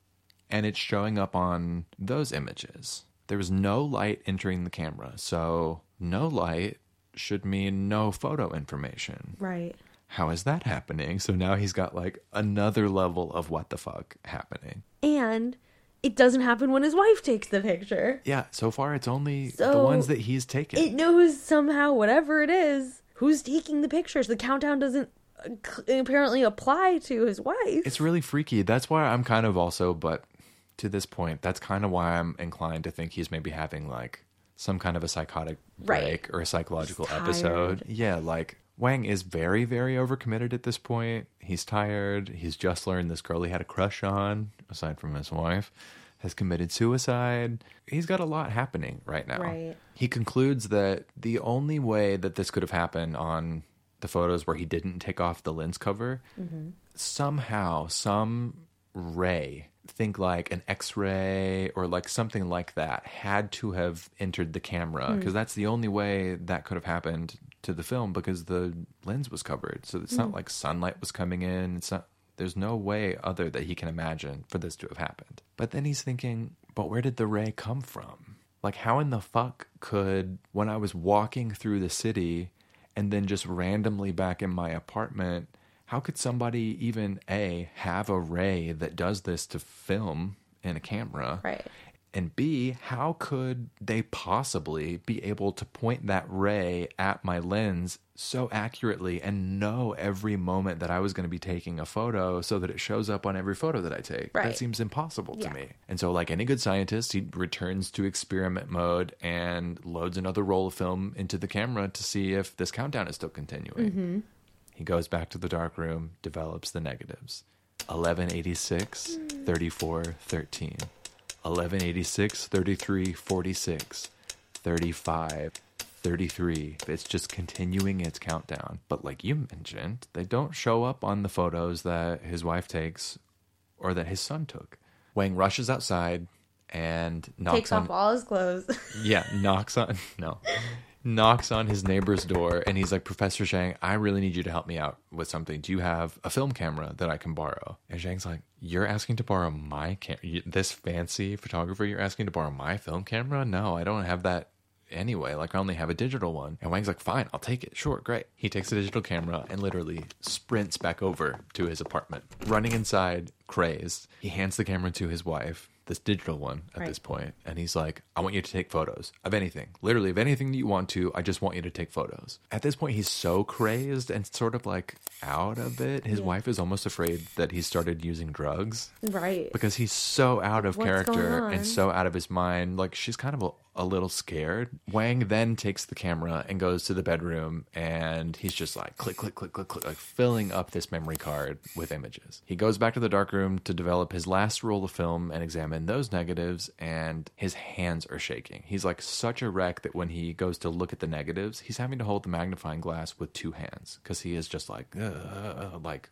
and it's showing up on those images. There was no light entering the camera. So no light should mean no photo information. Right. How is that happening? So now he's got like another level of what the fuck happening. And it doesn't happen when his wife takes the picture. Yeah, so far it's only the ones that he's taken. It knows somehow, whatever it is, who's taking the pictures. The countdown doesn't apparently apply to his wife. It's really freaky. That's why I'm kind of also, but to this point, that's kind of why I'm inclined to think he's maybe having like some kind of a psychotic Right. break or a psychological episode. Yeah, like Wang is very, very overcommitted at this point. He's tired. He's just learned this girl he had a crush on, aside from his wife, has committed suicide. He's got a lot happening right now. Right. He concludes that the only way that this could have happened on the photos where he didn't take off the lens cover, mm-hmm. somehow, some ray, think like an X ray or like something like that, had to have entered the camera hmm. because that's the only way that could have happened to the film because the lens was covered. So it's not hmm. like sunlight was coming in. It's not. There's no way other that he can imagine for this to have happened. But then he's thinking, but where did the ray come from? Like, how in the fuck could, when I was walking through the city and then just randomly back in my apartment, how could somebody even A, have a ray that does this to film in a camera? Right. And B, how could they possibly be able to point that ray at my lens so accurately and know every moment that I was going to be taking a photo so that it shows up on every photo that I take? Right. That seems impossible to Yeah. me. And so, like any good scientist, he returns to experiment mode and loads another roll of film into the camera to see if this countdown is still continuing. Mm-hmm. He goes back to the dark room, develops the negatives. 1186, mm. 34, 13. 1186, 33, 46. 35, 33. It's just continuing its countdown. But like you mentioned, they don't show up on the photos that his wife takes or that his son took. Wang rushes outside and knocks on Takes on off all his clothes. [laughs] yeah, knocks on no, knocks on his neighbor's door, and he's like, Professor Zhang, I really need you to help me out with something. Do you have a film camera that I can borrow? And Zhang's like, You're asking to borrow my camera? This fancy photographer, you're asking to borrow my film camera? No, I don't have that anyway. Like, I only have a digital one. And Wang's like, Fine, I'll take it. Sure, great. He takes the digital camera and literally sprints back over to his apartment, running inside, crazed. He hands the camera to his wife. This digital one at Right. this point, and he's like, I want you to take photos of anything. Literally, of anything that you want to. I just want you to take photos. At this point, he's so crazed and sort of like out of it. His wife is almost afraid that he started using drugs right. because he's so out of What's character and so out of his mind. Like she's kind of a, little scared. Wang then takes the camera and goes to the bedroom, and he's just like click, click, click, click, click, like filling up this memory card with images. He goes back to the dark room to develop his last roll of film and examine those negatives, and his hands are shaking. He's like such a wreck that when he goes to look at the negatives, he's having to hold the magnifying glass with two hands because he is just like, like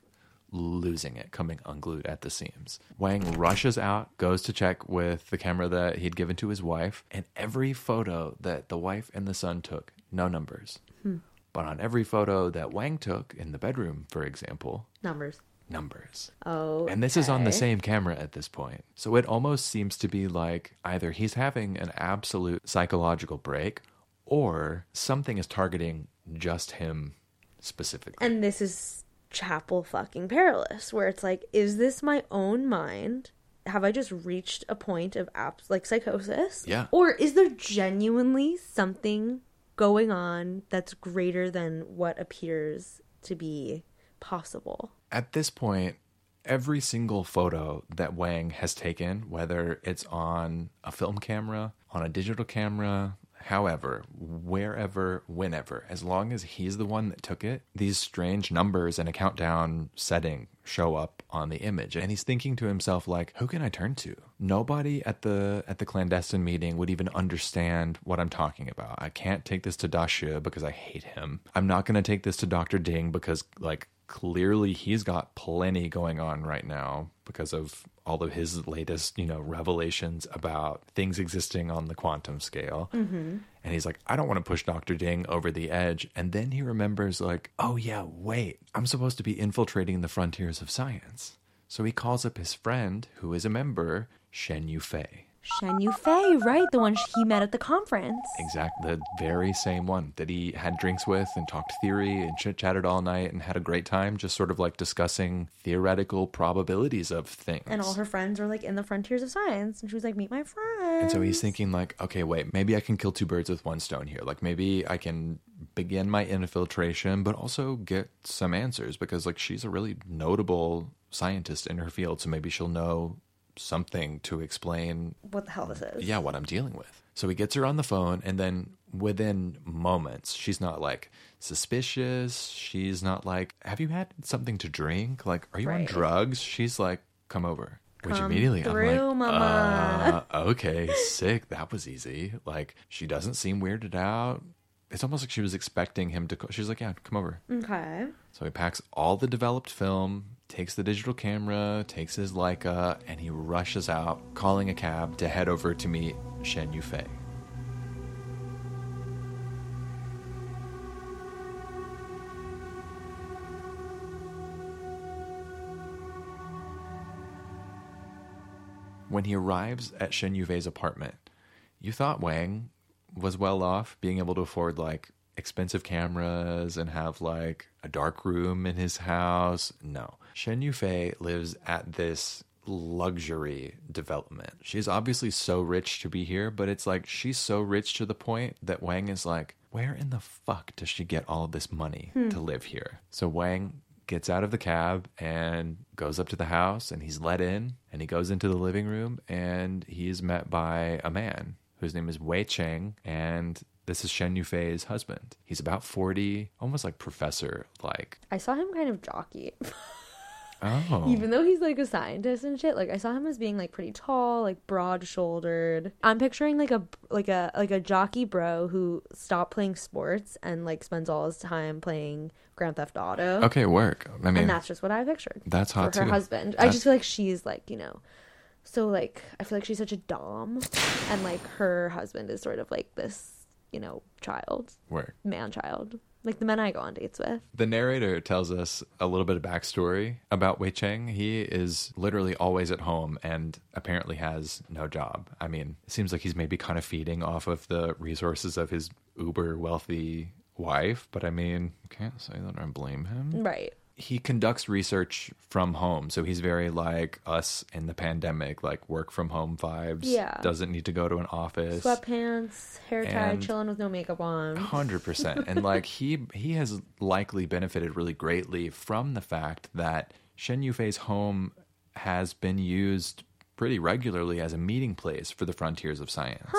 losing it, coming unglued at the seams. Wang rushes out, goes to check with the camera that he'd given to his wife, and every photo that the wife and the son took, no numbers. Hmm. But on every photo that Wang took in the bedroom, for example, Numbers. numbers. Oh. And this is on the same camera at this point. So it almost seems to be like either he's having an absolute psychological break or something is targeting just him specifically. And this is chapel fucking perilous, where it's like, is this my own mind? Have I just reached a point of abs- like psychosis? Yeah. Or is there genuinely something going on that's greater than what appears to be possible? At this point, every single photo that Wang has taken, whether it's on a film camera, on a digital camera, However, wherever, whenever, as long as he's the one that took it, these strange numbers and a countdown setting show up on the image. And he's thinking to himself like, who can I turn to? Nobody at the at the clandestine meeting would even understand what I'm talking about. I can't take this to Dashi because I hate him. I'm not going to take this to Dr. Ding because like clearly he's got plenty going on right now because of all of his latest, you know, revelations about things existing on the quantum scale. Mm-hmm. And he's like, I don't want to push Dr. Ding over the edge. And then he remembers, like, oh, yeah, wait, I'm supposed to be infiltrating the frontiers of science. So he calls up his friend, who is a member, Shen Yufei. Shen Yufei, right? The one he met at the conference. Exact, the very same one that he had drinks with and talked theory and chit chatted all night and had a great time, just sort of like discussing theoretical probabilities of things. And all her friends were like in the frontiers of science. And she was like, meet my friend. And so he's thinking like, okay, wait, maybe I can kill two birds with one stone here. Like maybe I can begin my infiltration, but also get some answers because like she's a really notable scientist in her field, so maybe she'll know something to explain what the hell this is. yeah, what I'm dealing with. So he gets her on the phone, and then within moments, she's not like suspicious. She's not like, Have you had something to drink? Like, are you on drugs? She's like, Come over. Which Come immediately through, I'm like, mama. uh, okay, sick. That was easy. Like, she doesn't seem weirded out. It's almost like she was expecting him to. Co- She's like, Yeah, come over. Okay. So he packs all the developed film, takes the digital camera, takes his Leica, and he rushes out, calling a cab to head over to meet Shen Yufei. When he arrives at Shen Yufei's apartment, you thought Wang was well off, being able to afford like expensive cameras and have like a dark room in his house. No. Shen Yufei lives at this luxury development. She's obviously so rich to be here, but it's like she's so rich to the point that Wang is like, where in the fuck does she get all this money hmm. to live here? So Wang gets out of the cab and goes up to the house and he's let in and he goes into the living room and he is met by a man whose name is Wei Cheng and this is Shen Yufei's husband. He's about 40, almost like professor like. I saw him kind of jockey. [laughs] Oh. Even though he's like a scientist and shit, like I saw him as being like pretty tall, like broad shouldered. I'm picturing like a like a like a jockey bro who stopped playing sports and like spends all his time playing Grand Theft Auto. okay, work. I mean, and that's just what I pictured. That's hot, for her too. husband. I just feel like she's like you know, so like I feel like she's such a dom, and like her husband is sort of like this you know child, work. man child, like the men I go on dates with. The narrator tells us a little bit of backstory about Wei Cheng. He is literally always at home and apparently has no job. I mean, it seems like he's maybe kind of feeding off of the resources of his uber wealthy wife, but I mean, can't say that I blame him. Right. He conducts research from home so he's very like us in the pandemic like work from home vibes Yeah. doesn't need to go to an office Sweatpants, hair And- chilling with no makeup on. Hundred percent, and like he he has likely benefited really greatly from the fact that Shen Yufei's home has been used pretty regularly as a meeting place for the frontiers of science.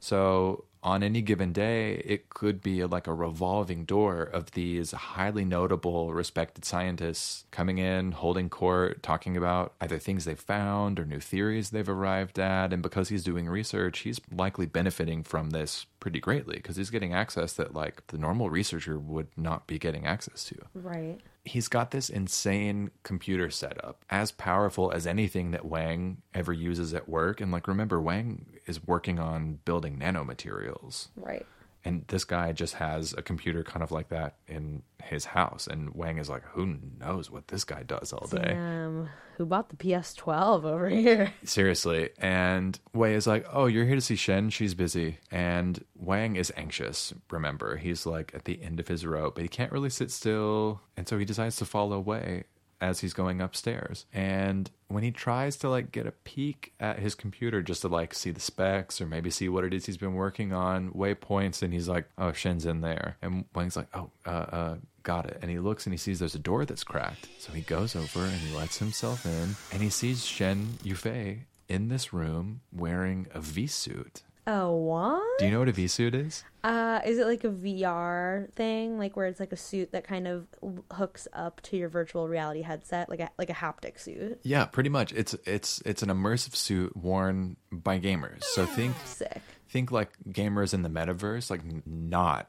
So on any given day, it could be like a revolving door of these highly notable, respected scientists coming in, holding court, talking about either things they've found or new theories they've arrived at. And because he's doing research, he's likely benefiting from this pretty greatly because he's getting access that like the normal researcher would not be getting access to Right. He's got this insane computer setup, as powerful as anything that Wang ever uses at work. And like, remember, Wang is working on building nanomaterials. Right. And this guy just has a computer kind of like that in his house. And Wang is like, who knows what this guy does all day? Damn. Who bought the PS12 over [laughs] here? Seriously. And Wei is like, Oh, you're here to see Shen. She's busy. And Wang is anxious, remember. He's like at the end of his rope, but he can't really sit still. And so he decides to follow Wei as he's going upstairs. And when he tries to like get a peek at his computer just to like see the specs or maybe see what it is he's been working on, Wei points and he's like, Oh, Shen's in there. And Wang's like, Oh, uh, uh, got it. And he looks and he sees there's a door that's cracked. So he goes over and he lets himself in and he sees Shen Yufei in this room wearing a V suit. Oh, what? Do you know what a V suit is? Uh, is it like a VR thing, like where it's like a suit that kind of hooks up to your virtual reality headset, like a like a haptic suit? Yeah, pretty much. It's it's it's an immersive suit worn by gamers. So think Sick. think like gamers in the metaverse, like not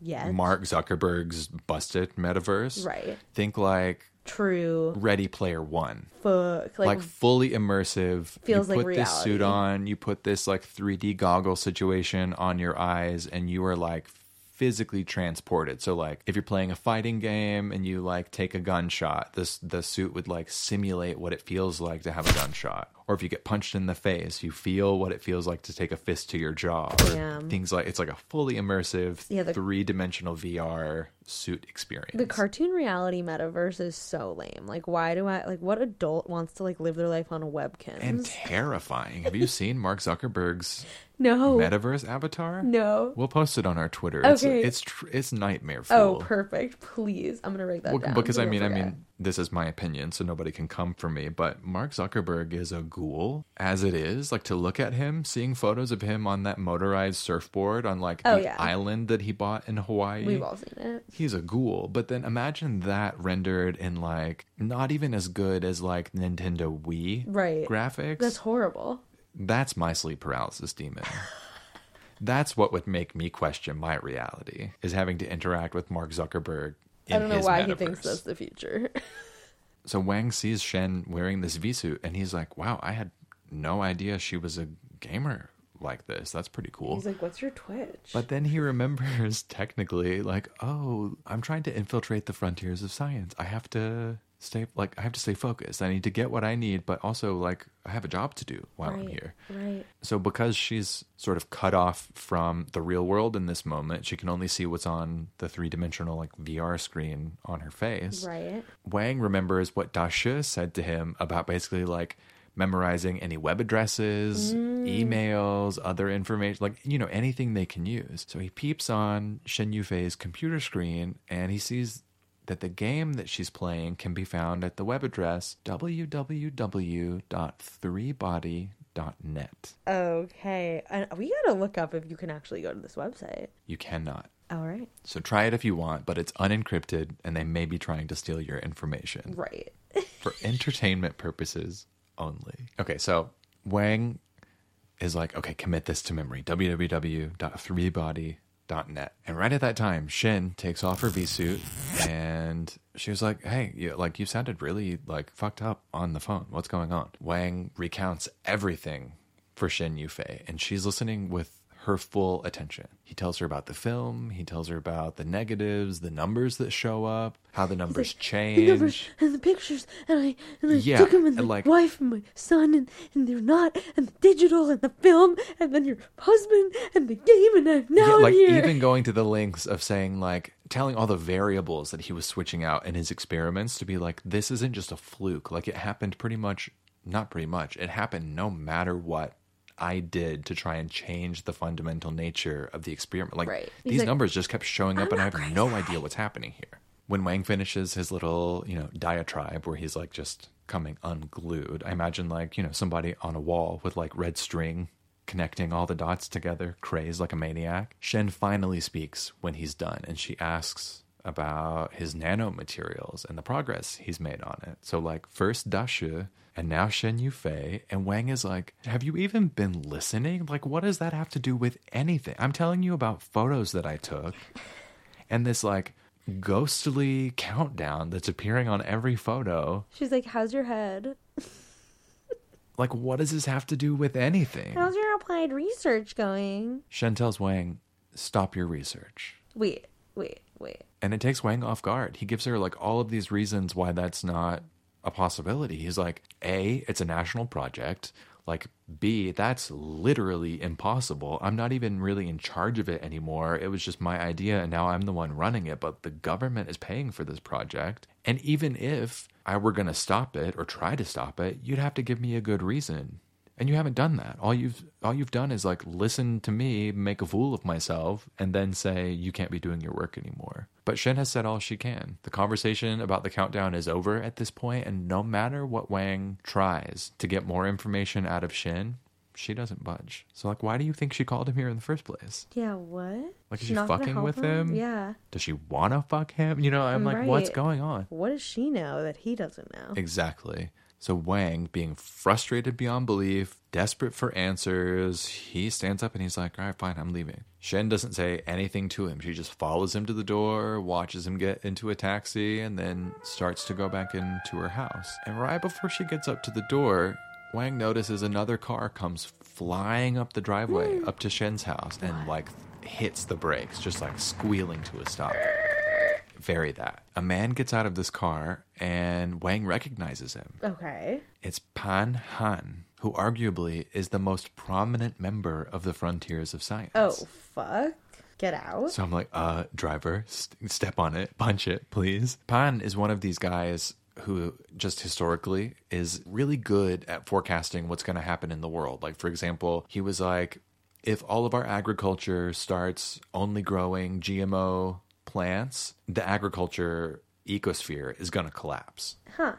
Yes. Mark Zuckerberg's busted metaverse. Right. Think like True. Ready Player One. Fuck. Like, Like, fully immersive. Feels you like put this suit on, you put this like 3D goggle situation on your eyes, and you are like physically transported. So like if you're playing a fighting game and you like take a gunshot, this the suit would like simulate what it feels like to have a gunshot. Or if you get punched in the face, you feel what it feels like to take a fist to your jaw. Or Damn. things like it's like a fully immersive Yeah, the- three dimensional VR suit experience. the cartoon reality metaverse is so lame. Like, why do I like? What adult wants to like live their life on a webcam? and terrifying. Have you [laughs] seen Mark Zuckerberg's no, metaverse avatar? no. We'll post it on our Twitter. Okay. It's it's tr- it's nightmare Oh, perfect. Please, I'm gonna write that Well, down. because I mean, I mean, this is my opinion, so nobody can come for me. But Mark Zuckerberg is a ghoul, as it is. Like to look at him, seeing photos of him on that motorized surfboard on like Oh, the yeah. island that he bought in Hawaii. we've all seen it. He's a ghoul, but then imagine that rendered in like not even as good as like Nintendo Wii Right. graphics. That's horrible. That's my sleep paralysis demon. [laughs] That's what would make me question my reality is having to interact with Mark Zuckerberg. I don't know why he thinks that's the future. [laughs] So Wang sees Shen wearing this V suit, and he's like, "Wow, I had no idea she was a gamer like this. That's pretty cool." He's like, "What's your Twitch?" But then he remembers [laughs] technically, like, oh, I'm trying to infiltrate the frontiers of science. I have to stay, like, I have to stay focused. I need to get what I need, but also, like, I have a job to do while I'm here. right. So, because she's sort of cut off from the real world in this moment, she can only see what's on the three dimensional, like, VR screen on her face. Right. Wang remembers what Da Shi said to him about basically like memorizing any web addresses, mm. emails, other information, like, you know, anything they can use. So he peeps on Shen Yufei's computer screen and he sees that the game that she's playing can be found at the web address www.threebody.net. Okay. And we gotta look up if you can actually go to this website. You cannot. All right. So try it if you want, but it's unencrypted and they may be trying to steal your information. Right. [laughs] for entertainment purposes only. Okay, so Wang is like, okay, commit this to memory. www.threebody.net. And right at that time, Shen takes off her V suit and she was like, hey, you, like you sounded really like fucked up on the phone. What's going on? Wang recounts everything for Shen Yufei and she's listening with her full attention. He tells her about the film, he tells her about the negatives, the numbers that show up, how the numbers change. The numbers and the pictures, and I and I Yeah, took them, and, and, the like- wife and my son, and, and they're not, and the digital, and the film, and then your husband, and the game, and I'm now yeah, like here. even going to the lengths of saying like telling all the variables that he was switching out in his experiments to be like this isn't just a fluke like it happened pretty much not pretty much it happened no matter what I did to try and change the fundamental nature of the experiment. Like Right. These like, numbers just kept showing up, "I'm and I have no idea what's happening here. When Wang finishes his little, you know, diatribe where he's like just coming unglued, I imagine like you know somebody on a wall with like red string connecting all the dots together, crazed like a maniac. Shen finally speaks when he's done, and she asks about his nanomaterials and the progress he's made on it. So like first Dashi and now Shen Yufei, and Wang is like, Have you even been listening? Like, what does that have to do with anything? I'm telling you about photos that I took [laughs] and this like ghostly countdown that's appearing on every photo. She's like, "How's your head? [laughs] Like, what does this have to do with anything? How's your applied research going?" Shen tells Wang, Stop your research. Wait, wait, wait. And it takes Wang off guard. He gives her like all of these reasons why that's not a possibility. He's like, A, it's a national project. Like, B, that's literally impossible. I'm not even really in charge of it anymore. It was just my idea, and now I'm the one running it. But the government is paying for this project. And even if I were going to stop it or try to stop it, you'd have to give me a good reason. And you haven't done that. All you've all you've done is like listen to me, make a fool of myself, and then say you can't be doing your work anymore. But Shen has said all she can. The conversation about the countdown is over at this point, and no matter what Wang tries to get more information out of Shen, she doesn't budge. So like, why do you think she called him here in the first place? Yeah, what? Like, is She's she fucking with him? Yeah. Does she want to fuck him? You know, I'm like, what's going on? What does she know that he doesn't know? Exactly. So Wang, being frustrated beyond belief, desperate for answers, he stands up and he's like, all right, fine, I'm leaving. Shen doesn't say anything to him. She just follows him to the door, watches him get into a taxi, and then starts to go back into her house. And right before she gets up to the door, Wang notices another car comes flying up the driveway hmm. up to Shen's house and like hits the brakes, just like squealing to a stop very that. A man gets out of this car and Wang recognizes him. Okay. It's Pan Han, who arguably is the most prominent member of the frontiers of science. Oh, fuck. Get out. So I'm like, uh, driver, st- step on it, punch it, please. Pan is one of these guys who just historically is really good at forecasting what's going to happen in the world. Like, for example, he was like, if all of our agriculture starts only growing GMO plants, the agriculture ecosphere is going to collapse.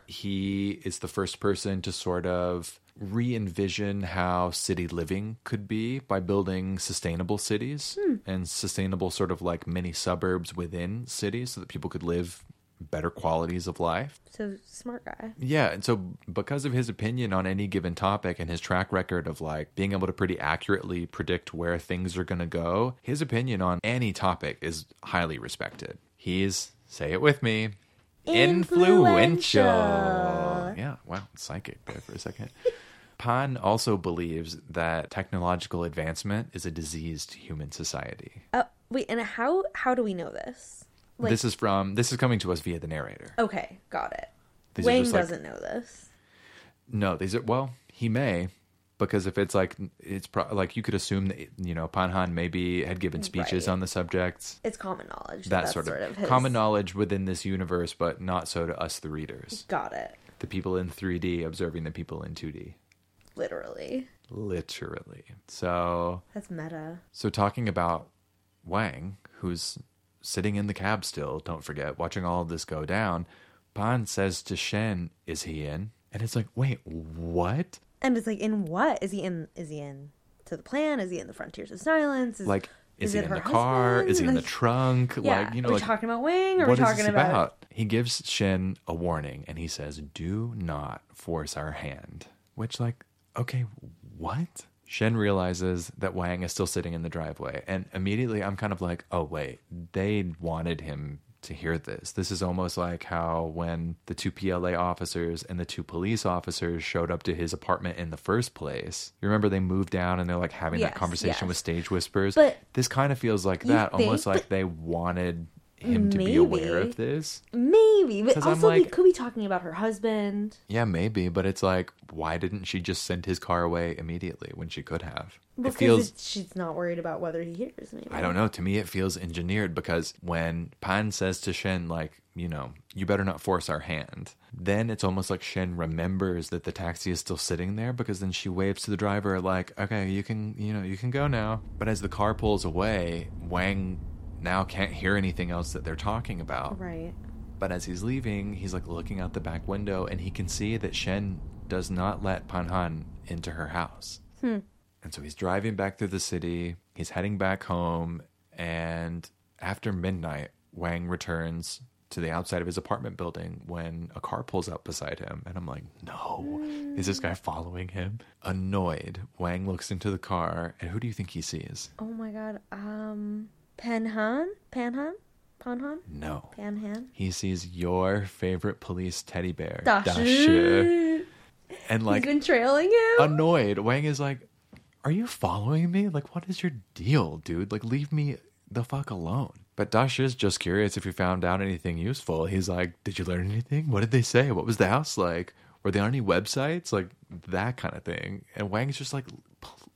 He is the first person to sort of re envision how city living could be by building sustainable cities hmm. and sustainable, sort of like mini suburbs within cities so that people could live better qualities of life. So smart guy. Yeah, and so because of his opinion on any given topic and his track record of like being able to pretty accurately predict where things are going to go, his opinion on any topic is highly respected. He's say it with me, influential. Yeah, wow, psychic there for a second. [laughs] Pan also believes that technological advancement is a diseased human society. Oh, wait, and how how do we know this? Like, this is from this is coming to us via the narrator. okay, got it. These Wang like- doesn't know this. No, these are well, he may because if it's like it's pro- like you could assume that you know Panhan maybe had given speeches Right. on the subjects. It's common knowledge. That that's sort of, his- common knowledge within this universe, but not so to us, the readers, Got it. the people in 3D observing the people in 2D, Literally. literally. So, That's meta. so talking about Wang, who's sitting in the cab still, don't forget, watching all of this go down. Pan says to Shen, "Is he in?" And it's like, wait, what? And it's like, in what is he in? Is he in to the plan? Is he in the frontiers of science? Is, Like, is, he it in her the car? husband? Is he in the trunk? Yeah. Like, you know, are we like, talking about Wing? Or are what we is talking about? about? He gives Shen a warning and he says, Do not force our hand. Which, like, okay, what? Shen realizes that Wang is still sitting in the driveway. And immediately I'm kind of like, oh, wait, they wanted him to hear this. This is almost like how when the two PLA officers and the two police officers showed up to his apartment in the first place. You remember they moved down and they're like having Yes, that conversation yes. with stage whispers? But- this kind of feels like that, almost think? like they wanted him to be aware of this. Maybe, but also we could be talking about her husband. Yeah, maybe, but it's like, why didn't she just send his car away immediately when she could have? Because it feels, she's not worried about whether he hears. Maybe I don't know. To me, it feels engineered because when Pan says to Shen, like, you know, you better not force our hand, then it's almost like Shen remembers that the taxi is still sitting there because then she waves to the driver, like, okay, you can, you know, you can go now. But as the car pulls away, Wang now can't hear anything else that they're talking about. Right. But as he's leaving, he's like looking out the back window and he can see that Shen does not let Panhan into her house. Hmm. And so he's driving back through the city. He's heading back home. And after midnight, Wang returns to the outside of his apartment building when a car pulls up beside him. And I'm like, no, is this guy following him? Annoyed, Wang looks into the car. And who do you think he sees? Oh my god. Um, Panhan, Panhan, Panhan, No. Panhan. He sees your favorite police teddy bear. Dashi. And like He's been trailing him. annoyed. Wang is like, Are you following me? Like, what is your deal, dude? Like, leave me the fuck alone. But Dash is just curious if he found out anything useful. He's like, Did you learn anything? What did they say? What was the house like? Were they on any websites? Like that kind of thing. And Wang's just like,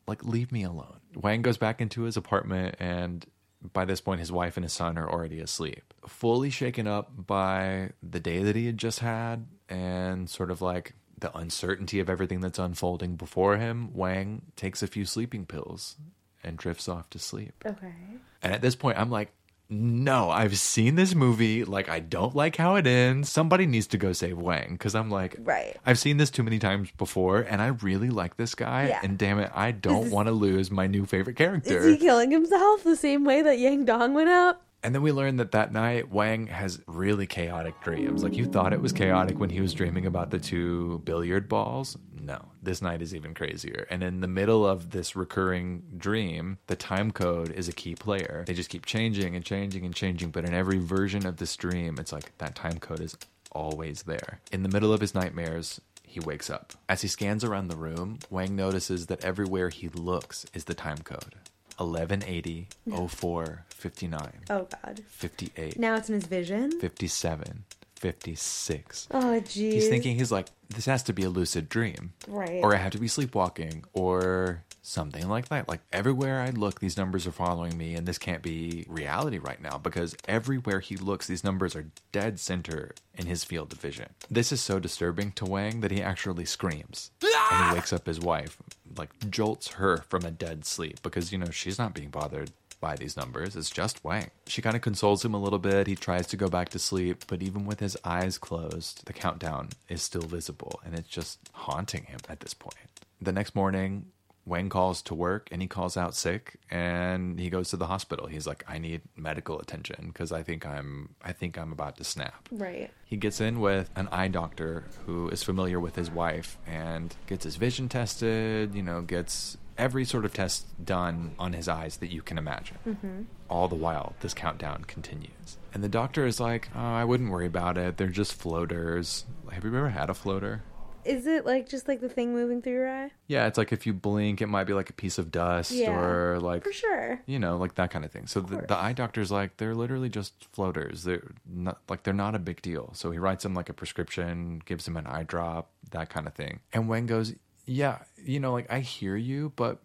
like, leave me alone. Wang goes back into his apartment and by this point his wife and his son are already asleep. Fully shaken up by the day that he had just had and sort of like the uncertainty of everything that's unfolding before him, Wang takes a few sleeping pills and drifts off to sleep. okay. And at this point, I'm like, no, I've seen this movie. Like, I don't like how it ends. Somebody needs to go save Wang because I'm like, Right. I've seen this too many times before, and I really like this guy. Yeah. And damn it, I don't want to lose my new favorite character. Is he killing himself the same way that Yang Dong went out? And then we learn that that night, Wang has really chaotic dreams. Like you thought it was chaotic when he was dreaming about the two billiard balls. No, this night is even crazier. And in the middle of this recurring dream, the time code is a key player. They just keep changing and changing and changing. But in every version of this dream, it's like that time code is always there. In the middle of his nightmares, he wakes up. As he scans around the room, Wang notices that everywhere he looks is the time code 1180 04 59 Oh God. 58 Now it's in his vision. 57 56 Oh jeez. he's thinking he's like this has to be a lucid dream Right. or i have to be sleepwalking or something like that like everywhere i look these numbers are following me and this can't be reality right now because everywhere he looks these numbers are dead center in his field of vision this is so disturbing to wang that he actually screams [laughs] and he wakes up his wife like jolts her from a dead sleep because you know she's not being bothered by these numbers. It's just Wang. She kind of consoles him a little bit. He tries to go back to sleep, but even with his eyes closed, the countdown is still visible and it's just haunting him at this point. The next morning, Wang calls to work and he calls out sick and he goes to the hospital. He's like, "I need medical attention because I think I'm I think I'm about to snap." Right. He gets in with an eye doctor who is familiar with his wife and gets his vision tested, you know, gets every sort of test done on his eyes that you can imagine. Mm-hmm. All the while, this countdown continues. And the doctor is like, oh, I wouldn't worry about it. They're just floaters. Have you ever had a floater? Is it like just like the thing moving through your eye? Yeah, it's like if you blink, it might be like a piece of dust Yeah, or like For sure. you know, like that kind of thing. So the, the eye doctor's like, they're literally just floaters. They're not like they're not a big deal. So he writes him like a prescription, gives him an eye drop, that kind of thing. And Wang goes, yeah, you know, like I hear you, but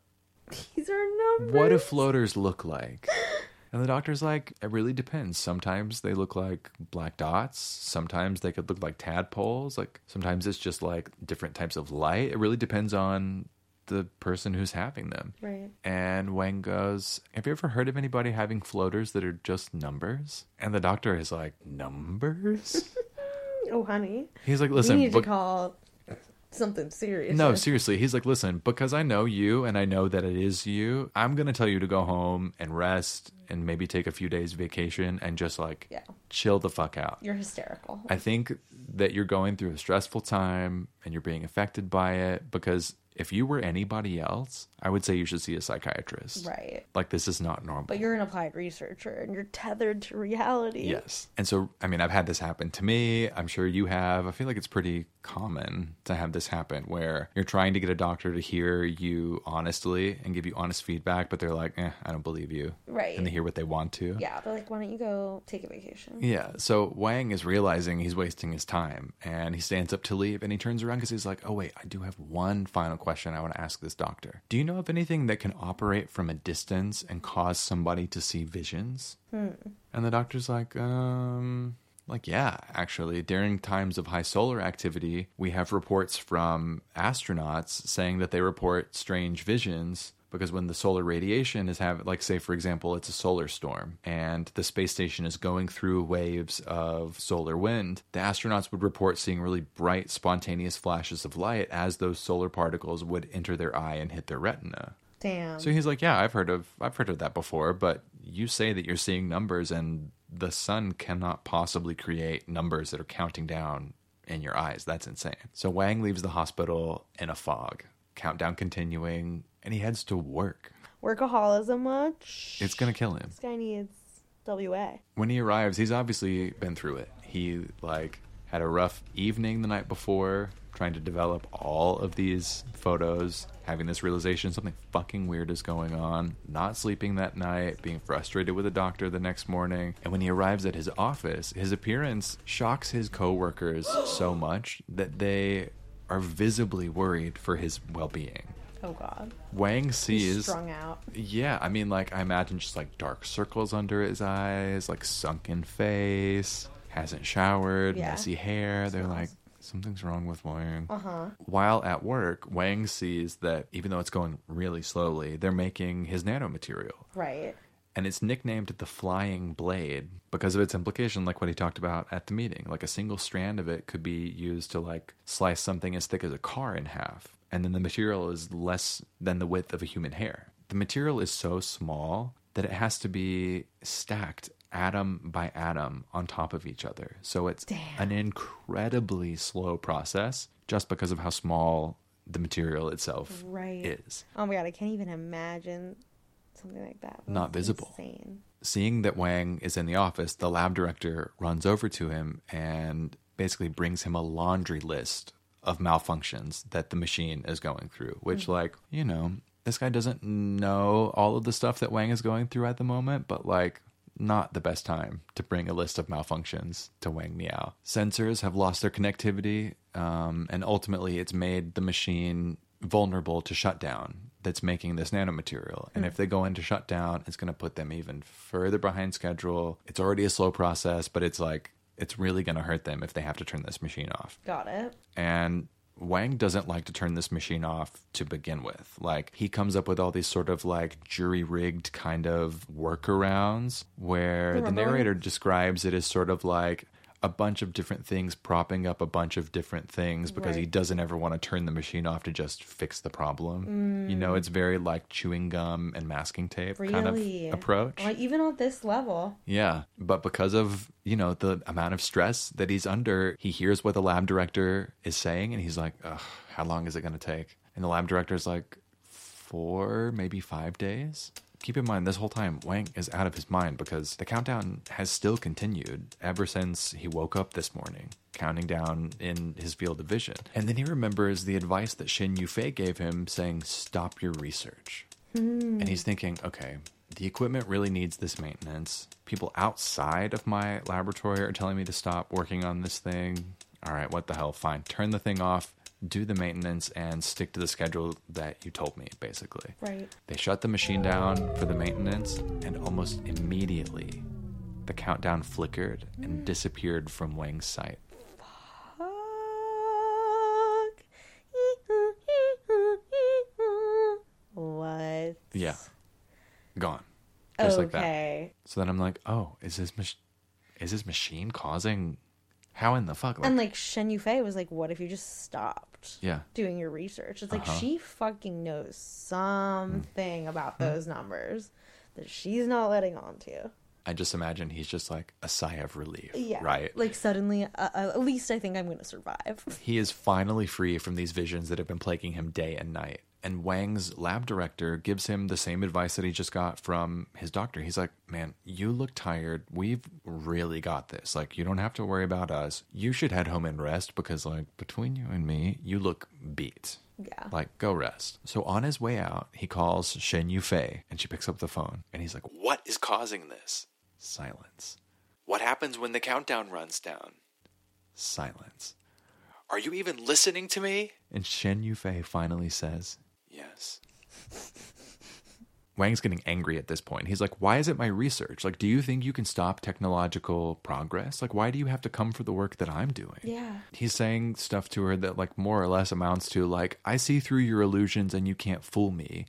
These are numbers. what do floaters look like? [laughs] And the doctor's like, it really depends. Sometimes they look like black dots. Sometimes they could look like tadpoles. Like sometimes it's just like different types of light. It really depends on the person who's having them. Right. And Wang goes, Have you ever heard of anybody having floaters that are just numbers? And the doctor is like, Numbers? [laughs] Oh, honey. He's like, We Listen, need bec- to call something serious. no, seriously. He's like, Listen, because I know you and I know that it is you, I'm going to tell you to go home and rest and maybe take a few days vacation and just like Yeah. chill the fuck out. You're hysterical. I think that you're going through a stressful time and you're being affected by it because if you were anybody else, I would say you should see a psychiatrist. right. Like, this is not normal. But you're an applied researcher and you're tethered to reality. Yes. And so, I mean, I've had this happen to me. I'm sure you have. I feel like it's pretty common to have this happen where you're trying to get a doctor to hear you honestly and give you honest feedback, but they're like, eh, I don't believe you. Right. And they hear what they want to. Yeah. They're like, why don't you go take a vacation? Yeah. So Wang is realizing he's wasting his time and he stands up to leave and he turns around because he's like, oh, wait, I do have one final question I want to ask this doctor. Do you know of anything that can operate from a distance and cause somebody to see visions? And the doctor's like, um, like, yeah, actually, during times of high solar activity, we have reports from astronauts saying that they report strange visions because when the solar radiation is having, like, say, for example, it's a solar storm and the space station is going through waves of solar wind, the astronauts would report seeing really bright, spontaneous flashes of light as those solar particles would enter their eye and hit their retina. Damn. So he's like, "Yeah, I've heard of I've heard of that before, but you say that you're seeing numbers and the sun cannot possibly create numbers that are counting down in your eyes. That's insane." So Wang leaves the hospital in a fog, countdown continuing, and he heads to work. Workaholism much? It's to kill him. This guy needs WA. When he arrives, he's obviously been through it. He like had a rough evening the night before trying to develop all of these photos, having this realization something fucking weird is going on, not sleeping that night, being frustrated with the doctor the next morning. And when he arrives at his office, his appearance shocks his coworkers so much that they are visibly worried for his well-being. Oh God. Wang sees strung out. yeah, I mean, like, I imagine just like dark circles under his eyes, like sunken face, hasn't showered, Yeah. messy hair. They're like, something's wrong with Wang. Uh huh. While at work, Wang sees that even though it's going really slowly, they're making his nanomaterial. Right. and it's nicknamed the flying blade because of its implication like what he talked about at the meeting like a single strand of it could be used to like slice something as thick as a car in half and then the material is less than the width of a human hair the material is so small that it has to be stacked atom by atom on top of each other so it's an incredibly slow process just because of how small the material itself Right. is Oh my god, I can't even imagine something like that. Not visible. Insane. seeing that Wang is in the office, the lab director runs over to him and basically brings him a laundry list of malfunctions that the machine is going through, which, like, you know, this guy doesn't know all of the stuff that Wang is going through at the moment, but, like, not the best time to bring a list of malfunctions to Wang Miao. Sensors have lost their connectivity, um, and ultimately, it's made the machine vulnerable to shutdown that's making this nanomaterial. And if they go into shutdown, it's going to put them even further behind schedule. It's already a slow process, but it's like, it's really going to hurt them if they have to turn this machine off. Got it. And Wang doesn't like to turn this machine off to begin with. Like, he comes up with all these sort of like jury rigged kind of workarounds where the narrator describes it as sort of like a bunch of different things propping up a bunch of different things because he doesn't ever want to turn the machine off to just fix the problem. You know, mm. it's very like chewing gum and masking tape kind of approach. Like even on this level. Yeah, but because of, you know, the amount of stress that he's under, he hears what the lab director is saying and he's like, Ugh, how long is it going to take? And the lab director is like, four, maybe five days. Keep in mind, this whole time, Wang is out of his mind because the countdown has still continued ever since he woke up this morning, counting down in his field of vision. And then he remembers the advice that Shen Yufei gave him saying, stop your research. Hmm. And he's thinking, okay, the equipment really needs this maintenance. People outside of my laboratory are telling me to stop working on this thing. All right, what the hell? Fine. Turn the thing off, do the maintenance, and stick to the schedule that you told me, basically. Right. They shut the machine down for the maintenance, and almost immediately, the countdown flickered and mm. disappeared from Wang's sight. Fuck. What? Yeah. Gone. Just like that. okay. So then I'm like, oh, is this mach- is this machine causing? How in the fuck? Like, And like Shen Yufei was like, "What if you just stopped yeah, doing your research?" It's like Uh-huh. she fucking knows something about those numbers that she's not letting on to. I just imagine he's just like a sigh of relief. Yeah, Right. Like suddenly, uh, uh, at least I think I'm going to survive. he is finally free from these visions that have been plaguing him day and night. And Wang's lab director gives him the same advice that he just got from his doctor. He's like, Man, you look tired. We've really got this. Like, you don't have to worry about us. You should head home and rest because, like, between you and me, you look beat. Yeah. Like, go rest. So on his way out, he calls Shen Yufei and she picks up the phone and he's like, What is causing this? Silence. What happens when the countdown runs down? Silence. Are you even listening to me? And Shen Yufei finally says, Yes. [laughs] Wang's getting angry at this point. He's like, Why is it my research? Like, do you think you can stop technological progress? Like, why do you have to come for the work that I'm doing? Yeah. He's saying stuff to her that, like, more or less amounts to, like, I see through your illusions and you can't fool me.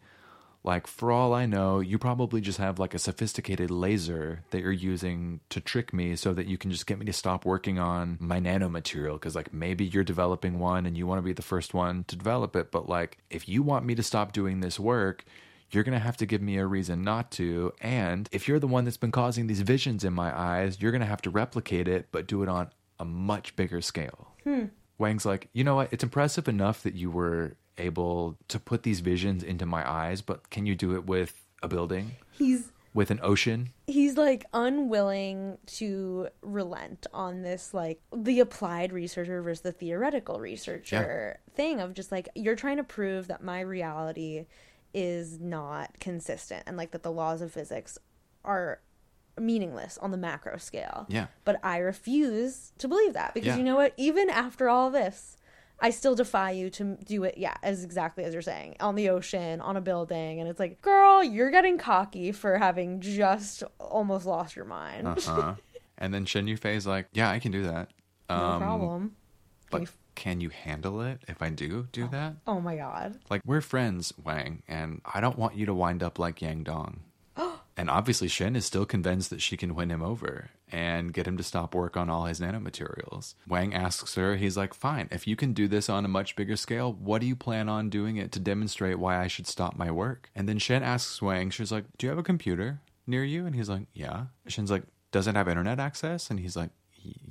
Like, for all I know, you probably just have, like, a sophisticated laser that you're using to trick me so that you can just get me to stop working on my nanomaterial. Because, like, maybe you're developing one and you want to be the first one to develop it. But, like, if you want me to stop doing this work, you're going to have to give me a reason not to. And if you're the one that's been causing these visions in my eyes, you're going to have to replicate it, but do it on a much bigger scale. Hmm. Wang's like, you know what? It's impressive enough that you were able to put these visions into my eyes, but can you do it with a building, He's with an ocean? he's like unwilling to relent on this like the applied researcher versus the theoretical researcher thing of just like you're trying to prove that my reality is not consistent and like that the laws of physics are meaningless on the macro scale. Yeah. But I refuse to believe that because Yeah. you know what? Even after all this, I still defy you to do it. Yeah, as exactly as you're saying, on the ocean, on a building, and it's like, girl, you're getting cocky for having just almost lost your mind. Uh-huh. [laughs] and then Shen Yufei's like, yeah, I can do that. no Um, problem. But can you handle it if I do do that? Oh my god. Like, we're friends, Wang, and I don't want you to wind up like Yang Dong. And obviously, Shen is still convinced that she can win him over and get him to stop work on all his nanomaterials. Wang asks her, he's like, Fine, if you can do this on a much bigger scale, what do you plan on doing it to demonstrate why I should stop my work? And then Shen asks Wang, she's like, Do you have a computer near you? And he's like, Yeah. Shen's like, Does it have internet access? And he's like,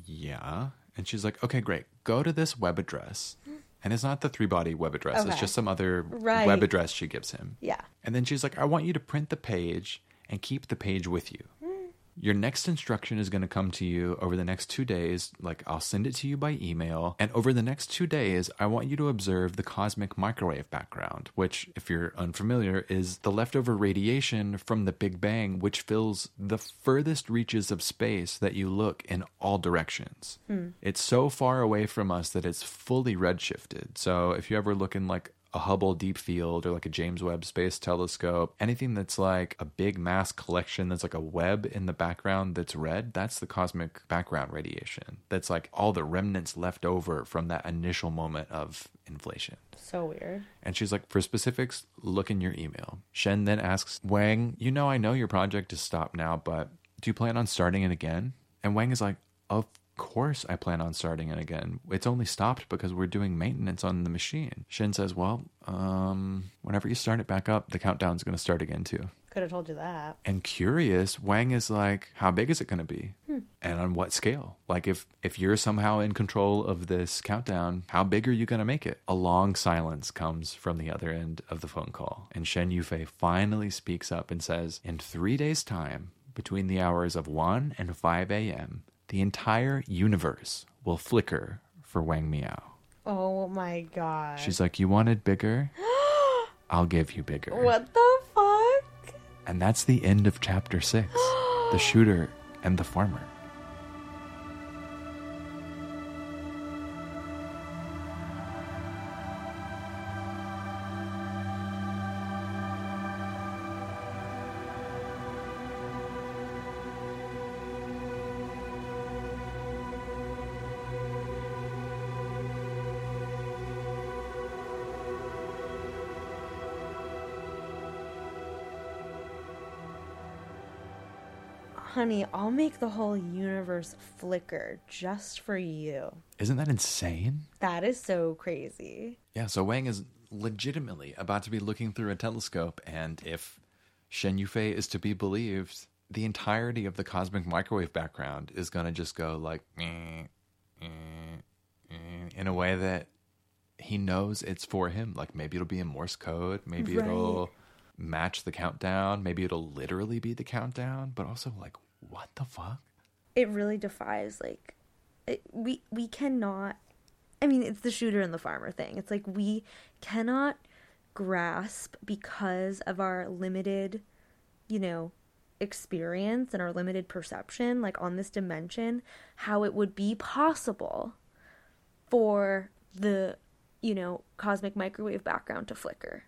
Yeah. And she's like, Okay, great. Go to this web address. And it's not the three body web address, it's just some other Right. web address she gives him. Yeah. And then she's like, I want you to print the page and keep the page with you. Your next instruction is going to come to you over the next two days. Like, I'll send it to you by email. And over the next two days, I want you to observe the cosmic microwave background, which, if you're unfamiliar, is the leftover radiation from the Big Bang, which fills the furthest reaches of space that you look in all directions. Hmm. It's so far away from us that it's fully redshifted. So, if you ever look in like a Hubble Deep Field or like a James Webb Space Telescope, anything that's like a big mass collection that's like a web in the background that's red, that's the cosmic background radiation. That's like all the remnants left over from that initial moment of inflation. So weird. And she's like, for specifics, look in your email. Shen then asks, Wang, you know, I know your project is stopped now, but do you plan on starting it again? And Wang is like, of course I plan on starting it again. It's only stopped because we're doing maintenance on the machine. Shen says, well, um, whenever you start it back up, the countdown's going to start again too. Could have told you that. And curious, Wang is like, how big is it going to be? Hmm. And on what scale? Like if if you're somehow in control of this countdown, how big are you going to make it? A long silence comes from the other end of the phone call. And Shen Yufei finally speaks up and says, "In 3 days time, between the hours of 1 and 5 a.m., the entire universe will flicker for Wang Miao." Oh my god. She's like, "You wanted bigger? [gasps] I'll give you bigger." what the fuck? And that's the end of chapter six The [gasps] Shooter and the Farmer. Honey, I'll make the whole universe flicker just for you. Isn't that insane? That is so crazy. Yeah, so Wang is legitimately about to be looking through a telescope, and if Shen Yufei is to be believed, the entirety of the cosmic microwave background is going to just go like, "Meh, eh, eh," in a way that he knows it's for him. Like maybe it'll be in Morse code, maybe Right. it'll match the countdown, maybe it'll literally be the countdown, but also like, what the fuck? It really defies like it, we we cannot I mean, it's the shooter and the farmer thing. It's like we cannot grasp because of our limited, you know, experience and our limited perception like on this dimension how it would be possible for the you know cosmic microwave background to flicker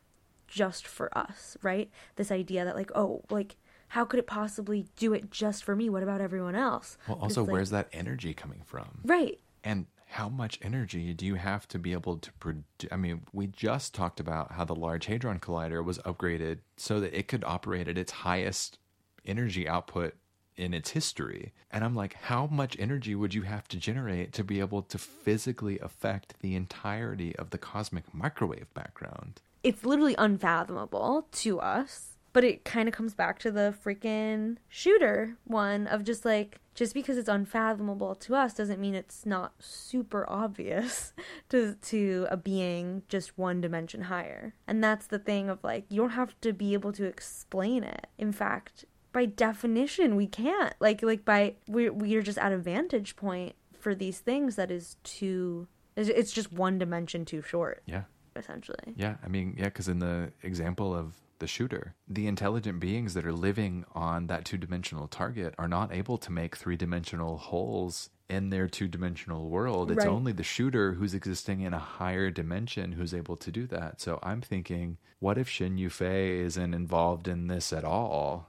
just for us right this idea that like oh like how could it possibly do it just for me what about everyone else Well, also, like- where's that energy coming from? right And how much energy do you have to be able to produce? I mean, we just talked about how the Large Hadron Collider was upgraded so that it could operate at its highest energy output in its history. And I'm like, how much energy would you have to generate to be able to physically affect the entirety of the cosmic microwave background? it's literally unfathomable to us but it kind of comes back to the freaking shooter one of just like just because it's unfathomable to us doesn't mean it's not super obvious [laughs] to to a being just one dimension higher. And that's the thing of like you don't have to be able to explain it. In fact by definition we can't. Like like by we're we're just at a vantage point for these things that is too it's- it's just one dimension too short Yeah. essentially. Yeah, I mean, yeah, because in the example of the shooter, the intelligent beings that are living on that two dimensional target are not able to make three dimensional holes in their two dimensional world. It's Right. only the shooter who's existing in a higher dimension who's able to do that. So I'm thinking, what if Shen Yufei isn't involved in this at all?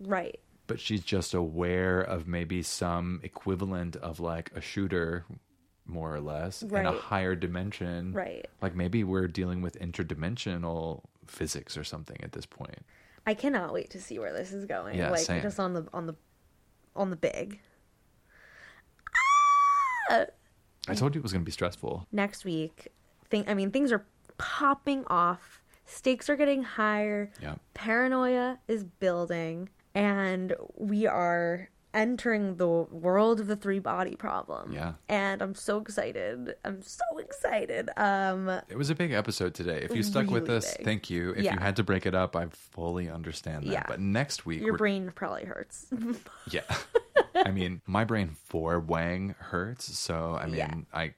right But she's just aware of maybe some equivalent of like a shooter, more or less, in a higher dimension. Right. Like maybe we're dealing with interdimensional physics or something at this point. I cannot wait to see where this is going. Yeah, like same. just on the on the on the big. I told you it was going to be stressful. Next week, thing I mean things are popping off. Stakes are getting higher. Yeah. Paranoia is building and we are entering the world of the three body problem. Yeah. And I'm so excited. I'm so excited. Um It was a big episode today. If you stuck with us, big. thank you. If Yeah. you had to break it up, I fully understand that. Yeah. But next week, your we're- brain probably hurts. [laughs] yeah. [laughs] I mean, my brain for Wang hurts, so I mean, Yeah. I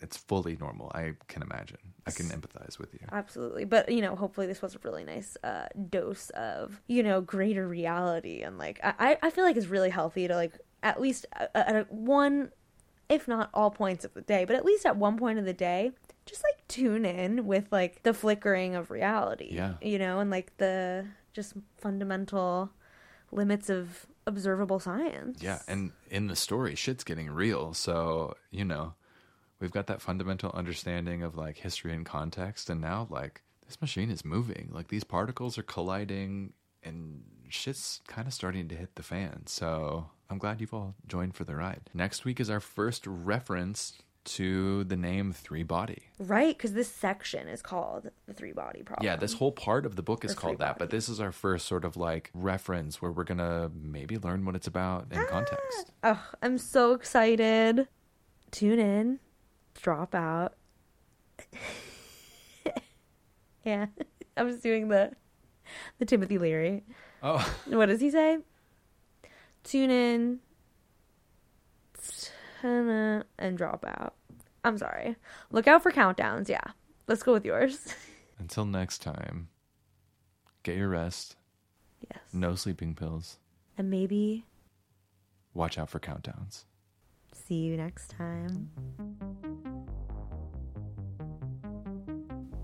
it's fully normal. I can imagine. I can empathize with you. Absolutely. But, you know, hopefully this was a really nice uh, dose of, you know, greater reality. And, like, I, I feel like it's really healthy to, like, at least at at a one, if not all points of the day, but at least at one point of the day, just, like, tune in with, like, the flickering of reality. Yeah. You know, and, like, the just fundamental limits of observable science. Yeah, and in the story, shit's getting real. So, you know, we've got that fundamental understanding of like history and context, and now like this machine is moving. Like these particles are colliding, and shit's kind of starting to hit the fan. So I'm glad you've all joined for the ride. Next week is our first reference to the name Three Body. Right? Because this section is called the three body problem. Yeah, this whole part of the book is Or called that, but this is our first sort of like reference where we're gonna maybe learn what it's about in ah! context. Oh, I'm so excited. Tune in, drop out. [laughs] yeah, I was doing the the Timothy Leary. Oh, [laughs] What does he say? Tune in, and drop out. I'm sorry. Look out for countdowns. Yeah, let's go with yours. [laughs] until next time, get your rest. yes, No sleeping pills. and maybe Watch out for countdowns. See you next time.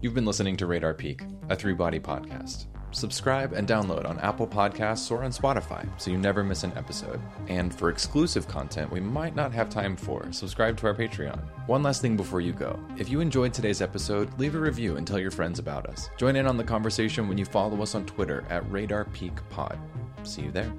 You've been listening to Radar Peak, a three body podcast. Subscribe and download on Apple Podcasts or on Spotify so you never miss an episode. And for exclusive content we might not have time for, subscribe to our Patreon. One last thing before you go. If you enjoyed today's episode, leave a review and tell your friends about us. Join in on the conversation when you follow us on Twitter at Radar Peak Pod. See you there.